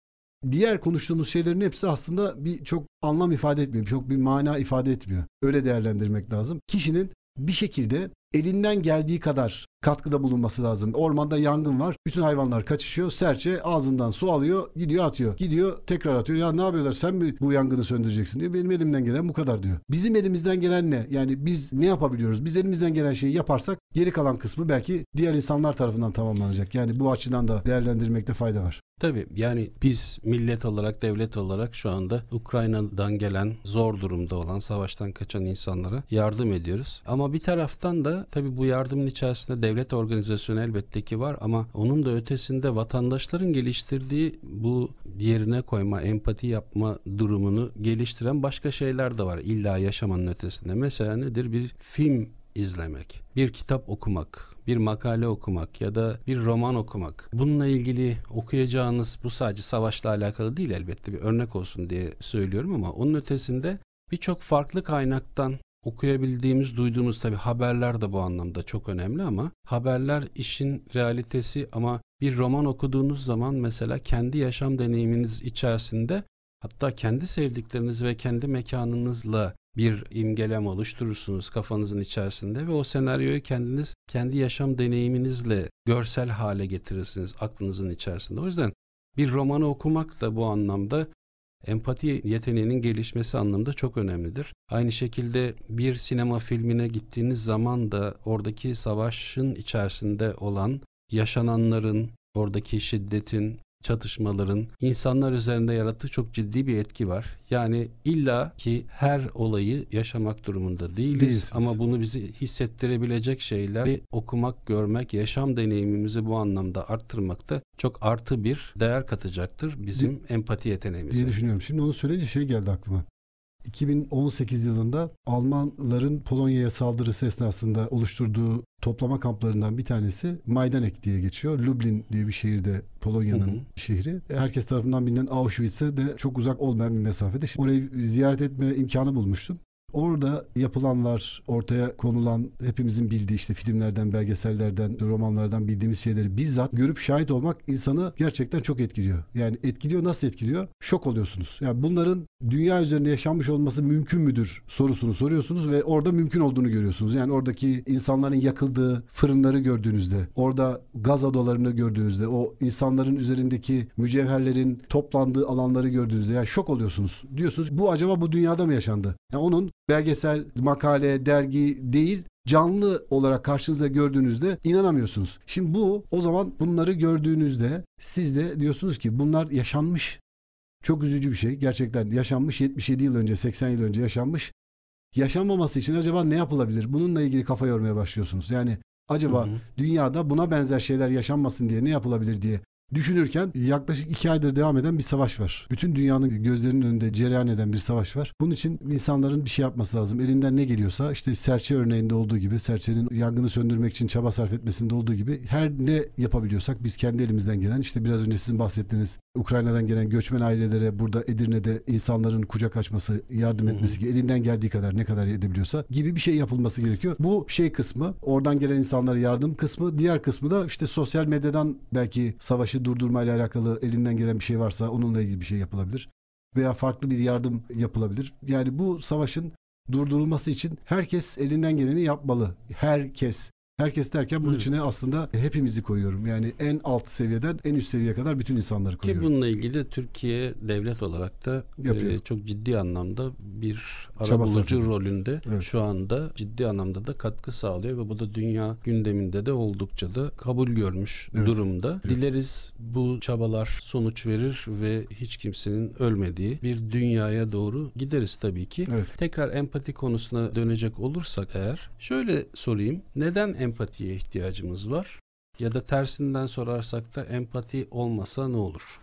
diğer konuştuğumuz şeylerin hepsi aslında bir çok anlam ifade etmiyor, çok bir mana ifade etmiyor. Öyle değerlendirmek lazım. Kişinin bir şekilde elinden geldiği kadar katkıda bulunması lazım. Ormanda yangın var. Bütün hayvanlar kaçışıyor. Serçe ağzından su alıyor, gidiyor atıyor. Gidiyor tekrar atıyor. Ya ne yapıyorlar? Sen mi bu yangını söndüreceksin diyor. Benim elimden gelen bu kadar diyor. Bizim elimizden gelen ne? Yani biz ne yapabiliyoruz? Biz elimizden gelen şeyi yaparsak geri kalan kısmı belki diğer insanlar tarafından tamamlanacak. Yani bu açıdan da değerlendirmekte fayda var. Tabii yani biz millet olarak, devlet olarak şu anda Ukrayna'dan gelen zor durumda olan, savaştan kaçan insanlara yardım ediyoruz. Ama bir taraftan da tabii bu yardımın içerisinde devlet organizasyonu elbette ki var ama onun da ötesinde vatandaşların geliştirdiği bu yerine koyma, empati yapma durumunu geliştiren başka şeyler de var. İlla yaşamanın ötesinde. Mesela nedir? Bir film izlemek, bir kitap okumak, bir makale okumak ya da bir roman okumak. Bununla ilgili okuyacağınız bu sadece savaşla alakalı değil elbette bir örnek olsun diye söylüyorum ama onun ötesinde birçok farklı kaynaktan okuyabildiğimiz, duyduğumuz tabi haberler de bu anlamda çok önemli ama haberler işin realitesi ama bir roman okuduğunuz zaman mesela kendi yaşam deneyiminiz içerisinde hatta kendi sevdikleriniz ve kendi mekanınızla bir imgelem oluşturursunuz kafanızın içerisinde ve o senaryoyu kendiniz kendi yaşam deneyiminizle görsel hale getirirsiniz aklınızın içerisinde. O yüzden bir romanı okumak da bu anlamda empati yeteneğinin gelişmesi anlamında çok önemlidir. Aynı şekilde bir sinema filmine gittiğiniz zaman da oradaki savaşın içerisinde olan yaşananların, oradaki şiddetin, çatışmaların insanlar üzerinde yarattığı çok ciddi bir etki var. Yani illa ki her olayı yaşamak durumunda değiliz Değilsiniz. ama bunu bizi hissettirebilecek şeyler okumak, görmek, yaşam deneyimimizi bu anlamda arttırmakta çok artı bir değer katacaktır bizim Di- empati yeteneğimize. Diye düşünüyorum. Şimdi onu söyleyince şey geldi aklıma. 2018 yılında Almanların Polonya'ya saldırısı esnasında oluşturduğu toplama kamplarından bir tanesi Majdanek diye geçiyor. Lublin diye bir şehirde Polonya'nın şehri. Herkes tarafından bilinen Auschwitz'e de çok uzak olmayan bir mesafede. Orayı ziyaret etme imkanı bulmuştum. Orada yapılanlar, ortaya konulan hepimizin bildiği işte filmlerden, belgesellerden, romanlardan bildiğimiz şeyleri bizzat görüp şahit olmak insanı gerçekten çok etkiliyor. Yani etkiliyor nasıl etkiliyor? Şok oluyorsunuz. Yani bunların dünya üzerinde yaşanmış olması mümkün müdür sorusunu soruyorsunuz ve orada mümkün olduğunu görüyorsunuz. Yani oradaki insanların yakıldığı fırınları gördüğünüzde, orada gaz odalarını gördüğünüzde, o insanların üzerindeki mücevherlerin toplandığı alanları gördüğünüzde yani şok oluyorsunuz. Diyorsunuz bu acaba bu dünyada mı yaşandı? Yani onun belgesel, makale, dergi değil canlı olarak karşınıza gördüğünüzde inanamıyorsunuz. Şimdi bu o zaman bunları gördüğünüzde siz de diyorsunuz ki bunlar yaşanmış. Çok üzücü bir şey. Gerçekten yaşanmış 77 yıl önce, 80 yıl önce yaşanmış. Yaşanmaması için acaba ne yapılabilir? Bununla ilgili kafa yormaya başlıyorsunuz. Yani acaba hı hı. dünyada buna benzer şeyler yaşanmasın diye ne yapılabilir diye düşünürken yaklaşık iki aydır devam eden bir savaş var. Bütün dünyanın gözlerinin önünde cereyan eden bir savaş var. Bunun için insanların bir şey yapması lazım. Elinden ne geliyorsa işte serçe örneğinde olduğu gibi serçenin yangını söndürmek için çaba sarf etmesinde olduğu gibi her ne yapabiliyorsak biz kendi elimizden gelen işte biraz önce sizin bahsettiğiniz Ukrayna'dan gelen göçmen ailelere burada Edirne'de insanların kucak açması, yardım etmesi gibi elinden geldiği kadar ne kadar edebiliyorsa gibi bir şey yapılması gerekiyor. Bu şey kısmı, oradan gelen insanlara yardım kısmı, diğer kısmı da işte sosyal medyadan belki savaşı durdurmayla alakalı elinden gelen bir şey varsa onunla ilgili bir şey yapılabilir veya farklı bir yardım yapılabilir. Yani bu savaşın durdurulması için herkes elinden geleni yapmalı. Herkes. Herkes derken bunun evet. içine aslında hepimizi koyuyorum. Yani en alt seviyeden en üst seviyeye kadar bütün insanları koyuyorum. Ki bununla ilgili Türkiye devlet olarak da e, çok ciddi anlamda bir arabulucu rolünde evet. şu anda ciddi anlamda da katkı sağlıyor ve bu da dünya gündeminde de oldukça da kabul görmüş evet. durumda. Evet. Dileriz bu çabalar sonuç verir ve hiç kimsenin ölmediği bir dünyaya doğru gideriz tabii ki. Evet. Tekrar empati konusuna dönecek olursak eğer şöyle sorayım. Neden empatiye ihtiyacımız var? Ya da tersinden sorarsak da empati olmasa ne olur?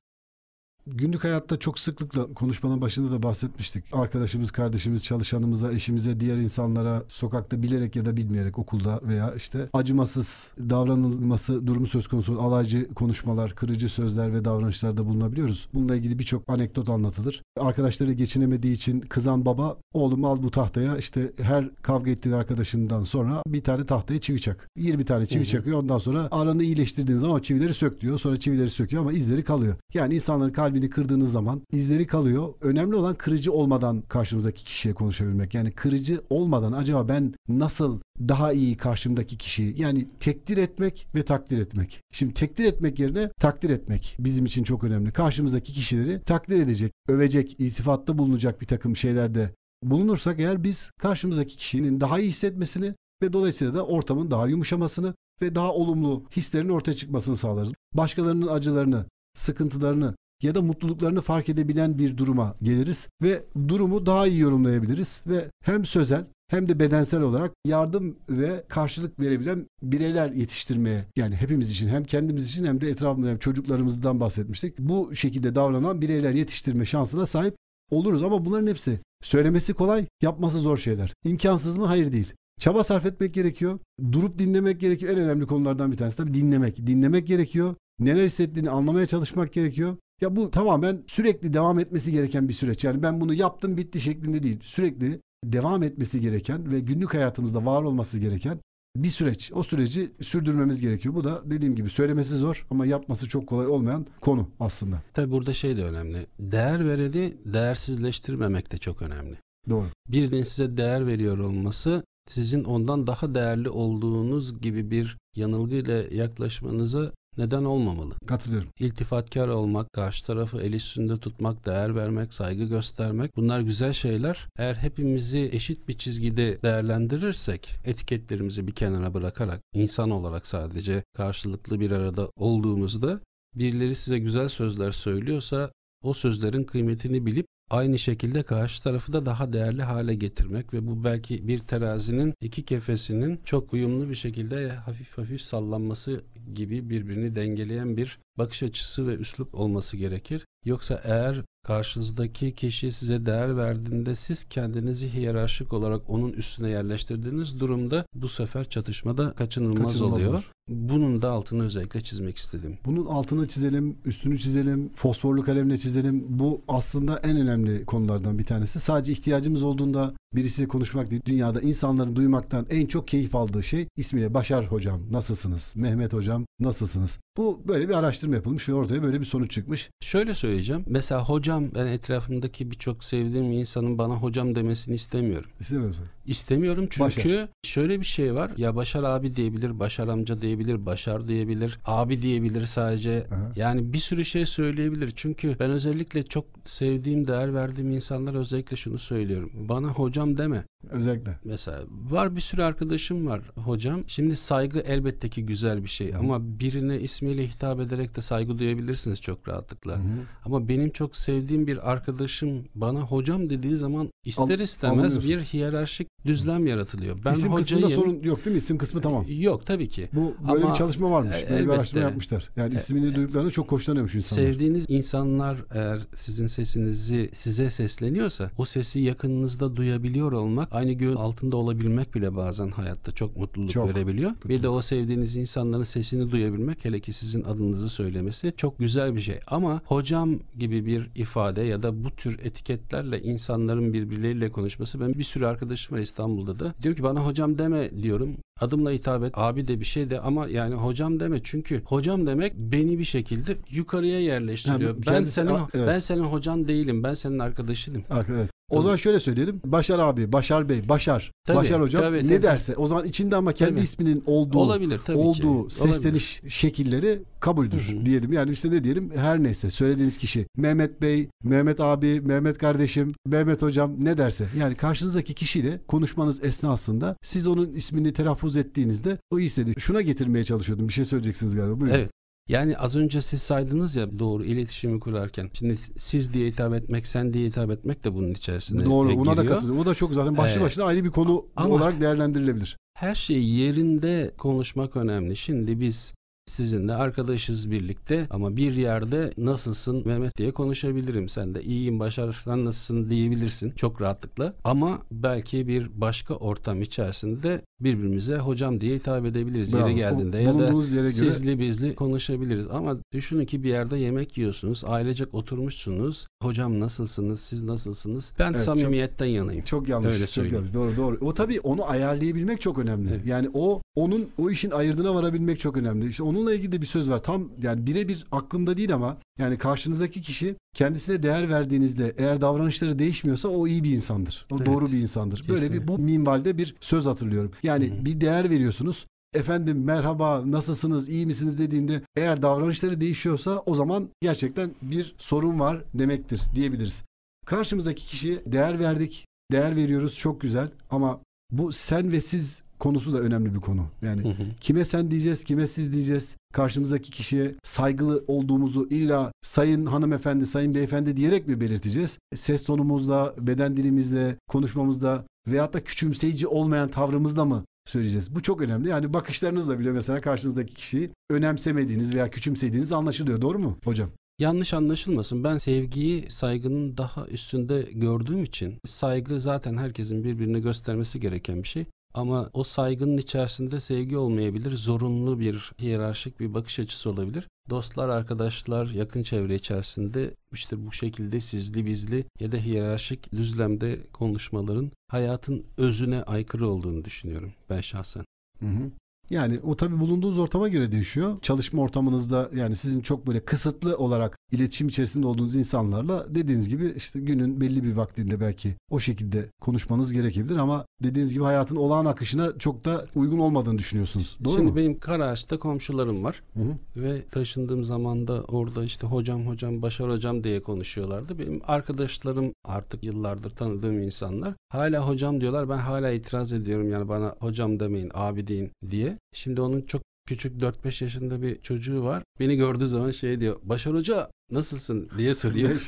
Günlük hayatta çok sıklıkla konuşmanın başında da bahsetmiştik. Arkadaşımız, kardeşimiz, çalışanımıza, eşimize, diğer insanlara sokakta bilerek ya da bilmeyerek okulda veya işte acımasız davranılması durumu söz konusu alaycı konuşmalar, kırıcı sözler ve davranışlarda bulunabiliyoruz. Bununla ilgili birçok anekdot anlatılır. Arkadaşları geçinemediği için kızan baba oğlum al bu tahtaya işte her kavga ettiğin arkadaşından sonra bir tane tahtaya çivi çak. 20 tane çivi Hı hı. çakıyor ondan sonra aranı iyileştirdiğin zaman o çivileri sök diyor. Sonra çivileri söküyor ama izleri kalıyor. Yani insanların kalbini kırdığınız zaman izleri kalıyor. Önemli olan kırıcı olmadan karşımızdaki kişiye konuşabilmek. Yani kırıcı olmadan acaba ben nasıl daha iyi karşımdaki kişiyi yani tekdir etmek ve takdir etmek. Şimdi tekdir etmek yerine takdir etmek bizim için çok önemli. Karşımızdaki kişileri takdir edecek, övecek, iltifatta bulunacak bir takım şeylerde bulunursak eğer biz karşımızdaki kişinin daha iyi hissetmesini ve dolayısıyla da ortamın daha yumuşamasını ve daha olumlu hislerin ortaya çıkmasını sağlarız. Başkalarının acılarını, sıkıntılarını ya da mutluluklarını fark edebilen bir duruma geliriz ve durumu daha iyi yorumlayabiliriz ve hem sözel hem de bedensel olarak yardım ve karşılık verebilen bireyler yetiştirmeye yani hepimiz için hem kendimiz için hem de etrafımızda çocuklarımızdan bahsetmiştik. Bu şekilde davranan bireyler yetiştirme şansına sahip oluruz ama bunların hepsi söylemesi kolay, yapması zor şeyler. İmkansız mı? Hayır değil. Çaba sarf etmek gerekiyor. Durup dinlemek gerekiyor. En önemli konulardan bir tanesi tabii dinlemek. Dinlemek gerekiyor. Neler hissettiğini anlamaya çalışmak gerekiyor. Ya bu tamamen sürekli devam etmesi gereken bir süreç. Yani ben bunu yaptım bitti şeklinde değil. Sürekli devam etmesi gereken ve günlük hayatımızda var olması gereken bir süreç. O süreci sürdürmemiz gerekiyor. Bu da dediğim gibi söylemesi zor ama yapması çok kolay olmayan konu aslında. Tabi burada şey de önemli. Değer vereni değersizleştirmemek de çok önemli. Doğru. Birinin size değer veriyor olması sizin ondan daha değerli olduğunuz gibi bir yanılgıyla yaklaşmanıza neden olmamalı. Katılıyorum. İltifatkar olmak, karşı tarafı el üstünde tutmak, değer vermek, saygı göstermek bunlar güzel şeyler. Eğer hepimizi eşit bir çizgide değerlendirirsek, etiketlerimizi bir kenara bırakarak insan olarak sadece karşılıklı bir arada olduğumuzda birileri size güzel sözler söylüyorsa o sözlerin kıymetini bilip aynı şekilde karşı tarafı da daha değerli hale getirmek ve bu belki bir terazinin iki kefesinin çok uyumlu bir şekilde hafif hafif sallanması gibi birbirini dengeleyen bir bakış açısı ve üslup olması gerekir. Yoksa eğer karşınızdaki kişi size değer verdiğinde siz kendinizi hiyerarşik olarak onun üstüne yerleştirdiğiniz durumda bu sefer çatışmada kaçınılmaz, Kaçınılmaz oluyor. olur. Bunun da altını özellikle çizmek istedim. Bunun altını çizelim, üstünü çizelim, fosforlu kalemle çizelim. Bu aslında en önemli konulardan bir tanesi. Sadece ihtiyacımız olduğunda birisiyle konuşmak değil. Dünyada insanların duymaktan en çok keyif aldığı şey ismiyle Başar Hocam nasılsınız? Mehmet Hocam nasılsınız? Bu böyle bir araştırma yapılmış ve ortaya böyle bir sonuç çıkmış. Şöyle söyleyeceğim. Mesela hocam ben etrafımdaki birçok sevdiğim insanın bana hocam demesini istemiyorum. İstemiyorum. İstemiyorum çünkü Başar. şöyle bir şey var. Ya Başar abi diyebilir, Başar amca diyebilir, Başar diyebilir, abi diyebilir sadece. Aha. Yani bir sürü şey söyleyebilir. Çünkü ben özellikle çok sevdiğim, değer verdiğim insanlara özellikle şunu söylüyorum. Bana hocam deme. Özellikle. Mesela var bir sürü arkadaşım var hocam. Şimdi saygı elbette ki güzel bir şey ama birine ismiyle hitap ederek de saygı duyabilirsiniz çok rahatlıkla. Hı. Ama benim çok sevdiğim bir arkadaşım bana hocam dediği zaman ister Al- istemez bir hiyerarşik düzlem yaratılıyor. Ben İsim hocayım. kısmında sorun yok değil mi? İsim kısmı tamam. Yok tabii ki. Bu böyle Ama, bir çalışma varmış. e, Böyle bir elbette. araştırma yapmışlar. Yani E, ismini duyduklarına çok hoşlanıyormuş insanlar. Sevdiğiniz insanlar eğer sizin sesinizi size sesleniyorsa o sesi yakınınızda duyabiliyor olmak aynı göğün altında olabilmek bile bazen hayatta çok mutluluk Çok. verebiliyor. Bir de o sevdiğiniz insanların sesini duyabilmek hele ki sizin adınızı söylemesi çok güzel bir şey. Ama hocam gibi bir ifade ya da bu tür etiketlerle insanların birbirleriyle konuşması ben bir sürü arkadaşım var İstanbul'da da. Diyor ki bana hocam deme diyorum. Adımla hitap et. Abi de bir şey de ama yani hocam deme. Çünkü hocam demek beni bir şekilde yukarıya yerleştiriyor. Yani ben senin a- evet. ben senin hocan değilim. Ben senin arkadaşınım. Arka- evet. O zaman şöyle söyleyelim. Başar abi, Başar Bey, Başar, Tabii, Başar hocam tabii, ne tabii. derse o zaman içinde ama kendi Tabii. isminin olduğu Olabilir tabii ki. olduğu Olabilir. sesleniş şekilleri kabuldür Hı hı. diyelim. Yani işte ne diyelim her neyse söylediğiniz kişi Mehmet Bey, Mehmet abi, Mehmet kardeşim, Mehmet hocam ne derse yani karşınızdaki kişiyle konuşmanız esnasında siz onun ismini telaffuz ettiğinizde o iyi hissediyor. Şuna getirmeye çalışıyordum. Bir şey söyleyeceksiniz galiba. Buyurun. Evet. Yani az önce siz saydınız ya doğru iletişimi kurarken. Şimdi siz diye hitap etmek, sen diye hitap etmek de bunun içerisine Doğru. giriyor. Buna da katılıyorum. O da çok zaten başlı Evet. başına ayrı bir konu olarak değerlendirilebilir. Her şey yerinde konuşmak önemli. Şimdi biz sizinle arkadaşız birlikte ama bir yerde nasılsın Mehmet diye konuşabilirim. Sen de iyiyim başarılan nasılsın diyebilirsin çok rahatlıkla. Ama belki bir başka ortam içerisinde birbirimize hocam diye hitap edebiliriz Bravo. yeri geldiğinde ya da yere göre- sizli bizli konuşabiliriz. Ama düşünün ki bir yerde yemek yiyorsunuz, ailecek oturmuşsunuz. Hocam nasılsınız, siz nasılsınız? Ben Evet, samimiyetten yanayım. Çok yanlış. Öyle çok söyleyeyim. yanlış. Doğru doğru. O tabii onu ayarlayabilmek çok önemli. Evet. Yani o onun o işin ayırdına varabilmek çok önemli. İşte onunla ilgili de bir söz var. Tam yani birebir aklımda değil ama yani karşınızdaki kişi kendisine değer verdiğinizde eğer davranışları değişmiyorsa o iyi bir insandır. O Evet. doğru bir insandır. Böyle bir Kesinlikle. bu minvalde bir söz hatırlıyorum. Yani Hı hı. bir değer veriyorsunuz. Efendim merhaba nasılsınız iyi misiniz dediğinde eğer davranışları değişiyorsa o zaman gerçekten bir sorun var demektir diyebiliriz. Karşımızdaki kişiye değer verdik, değer veriyoruz çok güzel ama bu sen ve siz konusu da önemli bir konu. Yani Hı hı. kime sen diyeceğiz, kime siz diyeceğiz. Karşımızdaki kişiye saygılı olduğumuzu illa sayın hanımefendi, sayın beyefendi diyerek mi belirteceğiz? Ses tonumuzla, beden dilimizle, konuşmamızda veyahut da küçümseyici olmayan tavrımızla mı söyleyeceğiz? Bu çok önemli. Yani bakışlarınızla bile mesela karşınızdaki kişiyi önemsemediğiniz veya küçümsediğiniz anlaşılıyor. Doğru mu hocam? Yanlış anlaşılmasın. Ben sevgiyi saygının daha üstünde gördüğüm için saygı zaten herkesin birbirine göstermesi gereken bir şey. Ama o saygının içerisinde sevgi olmayabilir. Zorunlu bir hiyerarşik bir bakış açısı olabilir. Dostlar, arkadaşlar, yakın çevre içerisinde işte bu şekilde sizli bizli ya da hiyerarşik düzlemde konuşmaların hayatın özüne aykırı olduğunu düşünüyorum ben şahsen. Hı hı. Yani o tabii bulunduğunuz ortama göre değişiyor. Çalışma ortamınızda yani sizin çok böyle kısıtlı olarak iletişim içerisinde olduğunuz insanlarla dediğiniz gibi işte günün belli bir vaktinde belki o şekilde konuşmanız gerekebilir ama dediğiniz gibi hayatın olağan akışına çok da uygun olmadığını düşünüyorsunuz. Doğru Şimdi mu? benim Karaağaç'ta komşularım var. Hı hı. Ve taşındığım zaman da orada işte hocam hocam Başar hocam diye konuşuyorlardı. Benim arkadaşlarım artık yıllardır tanıdığım insanlar hala hocam diyorlar. Ben hala itiraz ediyorum yani bana hocam demeyin abi deyin diye. Şimdi onun çok küçük 4-5 yaşında bir çocuğu var. Beni gördüğü zaman şey diyor. Başar hoca nasılsın diye soruyor.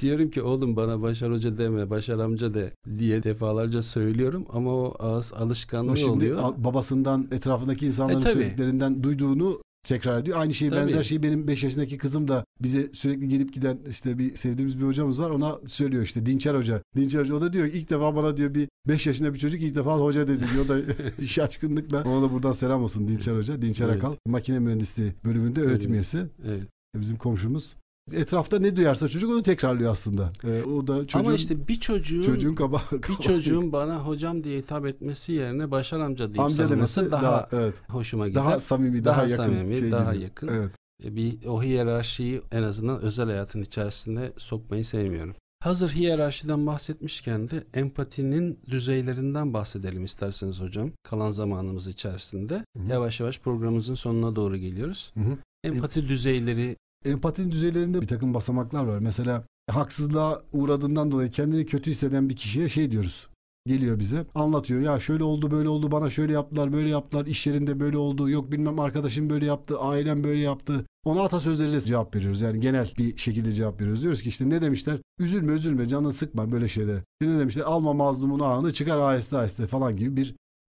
Diyorum ki oğlum bana Başar Hoca deme, Başar amca de diye defalarca söylüyorum ama o ağız alışkanlığı o şimdi oluyor. babasından etrafındaki insanların E, tabii. söylediklerinden duyduğunu tekrar ediyor. Aynı şeyi Tabii. benzer şeyi benim 5 yaşındaki kızım da bize sürekli gelip giden işte bir sevdiğimiz bir hocamız var. Ona söylüyor işte Dinçer Hoca. Dinçer Hoca o da diyor ilk defa bana diyor bir 5 yaşında bir çocuk ilk defa hoca dedi diyor. O da şaşkınlıkla. Ona da buradan selam olsun Dinçer Hoca. Dinçer Evet. Akal makine mühendisliği bölümünde öğretim üyesi. Evet. Bizim komşumuz. Etrafta ne duyarsa çocuk onu tekrarlıyor aslında. Ee, o da çocuğun, Ama işte bir çocuğun, çocuğun kaba, bir kaba- çocuğun bana hocam diye hitap etmesi yerine Başar amca deyip amca demesi daha, daha, evet, hoşuma gider. daha samimi, daha, Daha yakın. samimi, şey daha gibi. yakın. Evet. E, bir o hiyerarşiyi en azından özel hayatın içerisine sokmayı sevmiyorum. Hazır hiyerarşiden bahsetmişken de empatinin düzeylerinden bahsedelim isterseniz hocam. Kalan zamanımız içerisinde. Hı hı. Yavaş yavaş programımızın sonuna doğru geliyoruz. Hı hı. Empati düzeyleri Empatinin düzeylerinde bir takım basamaklar var. Mesela haksızlığa uğradığından dolayı kendini kötü hisseden bir kişiye şey diyoruz. Geliyor bize anlatıyor ya şöyle oldu böyle oldu bana şöyle yaptılar böyle yaptılar iş yerinde böyle oldu yok bilmem arkadaşım böyle yaptı ailem böyle yaptı. Ona atasözleriyle cevap veriyoruz yani genel bir şekilde cevap veriyoruz. Diyoruz ki işte ne demişler üzülme üzülme canını sıkma böyle şeylere. İşte ne demişler alma mazlumun ağını çıkar aheste aheste falan gibi bir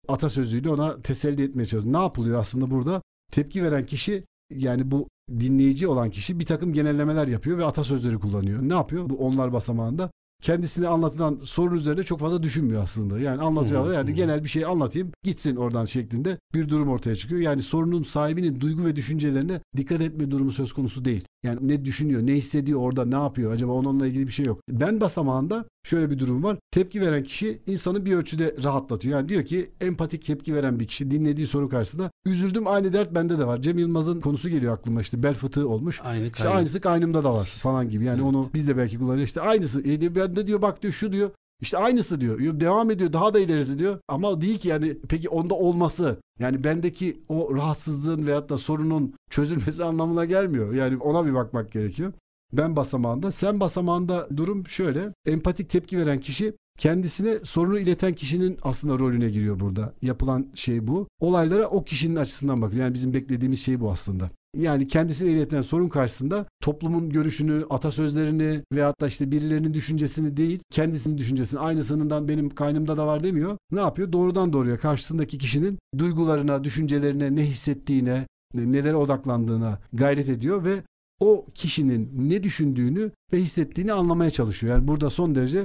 atasözüyle ona teselli etmeye çalışıyoruz. Ne yapılıyor aslında burada? Tepki veren kişi yani bu dinleyici olan kişi bir takım genellemeler yapıyor ve atasözleri kullanıyor. Ne yapıyor? Bu onlar basamağında kendisine anlatılan sorun üzerine çok fazla düşünmüyor aslında. Yani anlatıyor hı, yani hı. genel bir şey anlatayım gitsin oradan şeklinde bir durum ortaya çıkıyor. Yani sorunun sahibinin duygu ve düşüncelerine dikkat etme durumu söz konusu değil. Yani ne düşünüyor, ne hissediyor orada, ne yapıyor acaba onunla ilgili bir şey yok. Ben basamağında şöyle bir durum var. Tepki veren kişi insanı bir ölçüde rahatlatıyor. Yani diyor ki empatik tepki veren bir kişi dinlediği sorun karşısında üzüldüm aynı dert bende de var. Cem Yılmaz'ın konusu geliyor aklıma işte bel fıtığı olmuş. aynı İşte aynısı kaynımda da var falan gibi. Yani Evet. onu biz de belki kullanıyoruz. İşte aynısı. E diyor, ben de diyor bak diyor şu diyor. İşte aynısı diyor. Yo, Devam ediyor daha da ilerisi diyor. Ama değil ki yani peki onda olması yani bendeki o rahatsızlığın veyahut da sorunun çözülmesi anlamına gelmiyor. Yani ona bir bakmak gerekiyor. Ben basamağında, sen basamağında durum şöyle. Empatik tepki veren kişi kendisine sorunu ileten kişinin aslında rolüne giriyor burada. Yapılan şey bu. Olaylara o kişinin açısından bakıyor. Yani bizim beklediğimiz şey bu aslında. Yani kendisine iletilen sorun karşısında toplumun görüşünü, atasözlerini veyahut da işte birilerinin düşüncesini değil, kendisinin düşüncesini aynısından benim kaynımda da var demiyor. Ne yapıyor? Doğrudan doğruya karşısındaki kişinin duygularına, düşüncelerine, ne hissettiğine, nelere odaklandığına gayret ediyor ve o kişinin ne düşündüğünü ve hissettiğini anlamaya çalışıyor. Yani burada son derece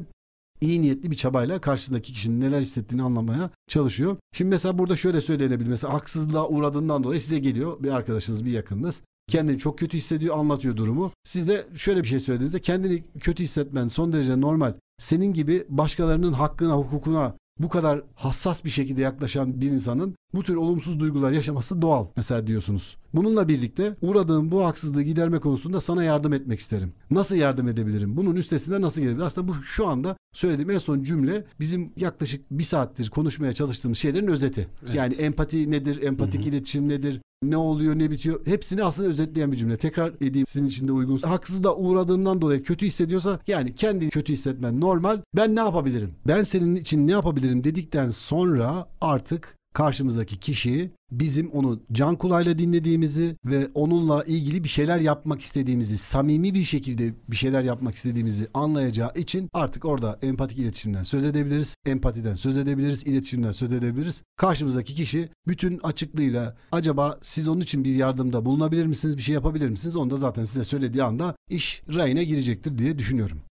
iyi niyetli bir çabayla karşısındaki kişinin neler hissettiğini anlamaya çalışıyor. Şimdi mesela burada şöyle söylenebilir. Mesela haksızlığa uğradığından dolayı size geliyor bir arkadaşınız, bir yakınınız. Kendini çok kötü hissediyor, anlatıyor durumu. Siz de şöyle bir şey söylediğinizde kendini kötü hissetmen son derece normal. Senin gibi başkalarının hakkına, hukukuna bu kadar hassas bir şekilde yaklaşan bir insanın bu tür olumsuz duygular yaşaması doğal mesela diyorsunuz. Bununla birlikte uğradığım bu haksızlığı giderme konusunda sana yardım etmek isterim. Nasıl yardım edebilirim? Bunun üstesinden nasıl gelebilirim? Aslında bu şu anda söylediğim en son cümle bizim yaklaşık bir saattir konuşmaya çalıştığımız şeylerin özeti. Evet. Yani empati nedir? Empatik Hı-hı. iletişim nedir? Ne oluyor ne bitiyor hepsini aslında özetleyen bir cümle. Tekrar edeyim sizin için de uygunsa. Haksız da uğradığından dolayı kötü hissediyorsa yani kendi kötü hissetmen normal. Ben ne yapabilirim? Ben senin için ne yapabilirim dedikten sonra artık karşımızdaki kişi bizim onu can kulağıyla dinlediğimizi ve onunla ilgili bir şeyler yapmak istediğimizi, samimi bir şekilde bir şeyler yapmak istediğimizi anlayacağı için artık orada empatik iletişimden söz edebiliriz. Empatiden söz edebiliriz, iletişimden söz edebiliriz. Karşımızdaki kişi bütün açıklığıyla acaba siz onun için bir yardımda bulunabilir misiniz, bir şey yapabilir misiniz? Onu da zaten size söylediği anda iş rayına girecektir diye düşünüyorum.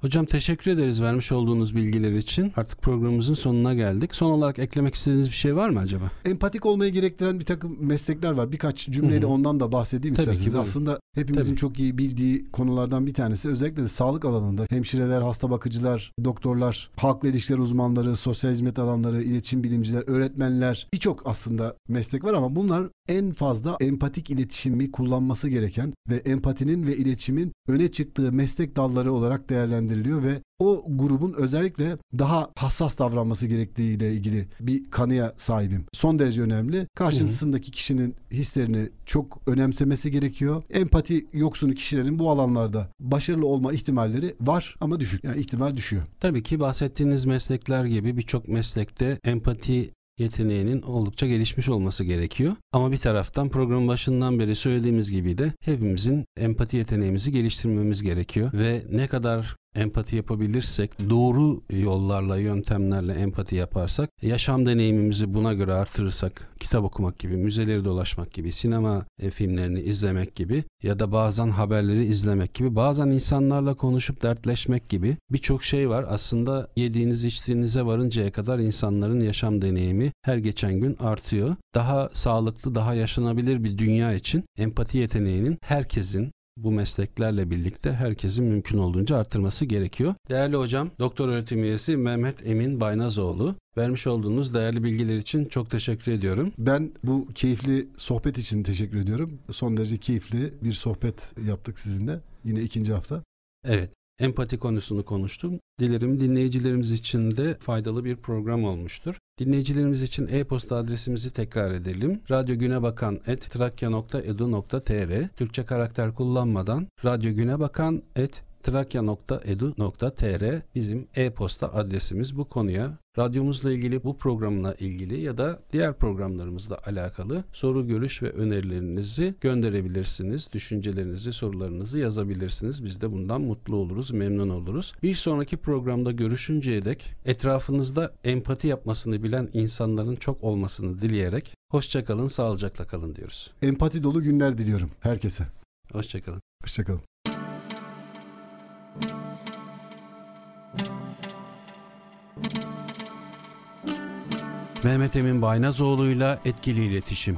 Hocam teşekkür ederiz vermiş olduğunuz bilgiler için. Artık programımızın sonuna geldik. Son olarak eklemek istediğiniz bir şey var mı acaba? Empatik olmayı gerektiren bir takım meslekler var. Birkaç cümleyle Hı-hı. ondan da bahsedeyim Tabii isterseniz. Ki, Aslında hepimizin Tabii. çok iyi bildiği konulardan bir tanesi. Özellikle de sağlık alanında hemşireler, hasta bakıcılar, doktorlar, halkla ilişkiler uzmanları, sosyal hizmet alanları, iletişim bilimciler, öğretmenler birçok aslında meslek var ama bunlar en fazla empatik iletişimi kullanması gereken ve empatinin ve iletişimin öne çıktığı meslek dalları olarak değerlendiriliyor ve o grubun özellikle daha hassas davranması gerektiği ile ilgili bir kanıya sahibim. Son derece önemli. Karşısındaki kişinin hislerini çok önemsemesi gerekiyor. Empati yoksunu kişilerin bu alanlarda başarılı olma ihtimalleri var ama düşük. Yani ihtimal düşüyor. Tabii ki bahsettiğiniz meslekler gibi birçok meslekte empati yeteneğinin oldukça gelişmiş olması gerekiyor. Ama bir taraftan programın başından beri söylediğimiz gibi de hepimizin empati yeteneğimizi geliştirmemiz gerekiyor ve ne kadar empati yapabilirsek, doğru yollarla, yöntemlerle empati yaparsak, yaşam deneyimimizi buna göre artırırsak, kitap okumak gibi, müzeleri dolaşmak gibi, sinema e, filmlerini izlemek gibi ya da bazen haberleri izlemek gibi, bazen insanlarla konuşup dertleşmek gibi birçok şey var. Aslında yediğiniz içtiğinize varıncaya kadar insanların yaşam deneyimi her geçen gün artıyor. Daha sağlıklı, daha yaşanabilir bir dünya için empati yeteneğinin herkesin bu mesleklerle birlikte herkesin mümkün olduğunca artırması gerekiyor. Değerli hocam, doktor öğretim üyesi Mehmet Emin Baynazoğlu. Vermiş olduğunuz değerli bilgiler için çok teşekkür ediyorum. Ben bu keyifli sohbet için teşekkür ediyorum. Son derece keyifli bir sohbet yaptık sizinle. Yine ikinci hafta. Evet empati konusunu konuştum. Dilerim dinleyicilerimiz için de faydalı bir program olmuştur. Dinleyicilerimiz için e-posta adresimizi tekrar edelim. radyogünebakan.trakya.edu.tr Türkçe karakter kullanmadan radyogünebakan.trakya.edu.tr trakya.edu.tr bizim e-posta adresimiz bu konuya radyomuzla ilgili bu programla ilgili ya da diğer programlarımızla alakalı soru, görüş ve önerilerinizi gönderebilirsiniz. Düşüncelerinizi, sorularınızı yazabilirsiniz. Biz de bundan mutlu oluruz, memnun oluruz. Bir sonraki programda görüşünceye dek etrafınızda empati yapmasını bilen insanların çok olmasını dileyerek hoşçakalın, sağlıcakla kalın diyoruz. Empati dolu günler diliyorum herkese. Hoşçakalın. Hoşçakalın. Mehmet Emin Baynazoğlu'yla etkili iletişim.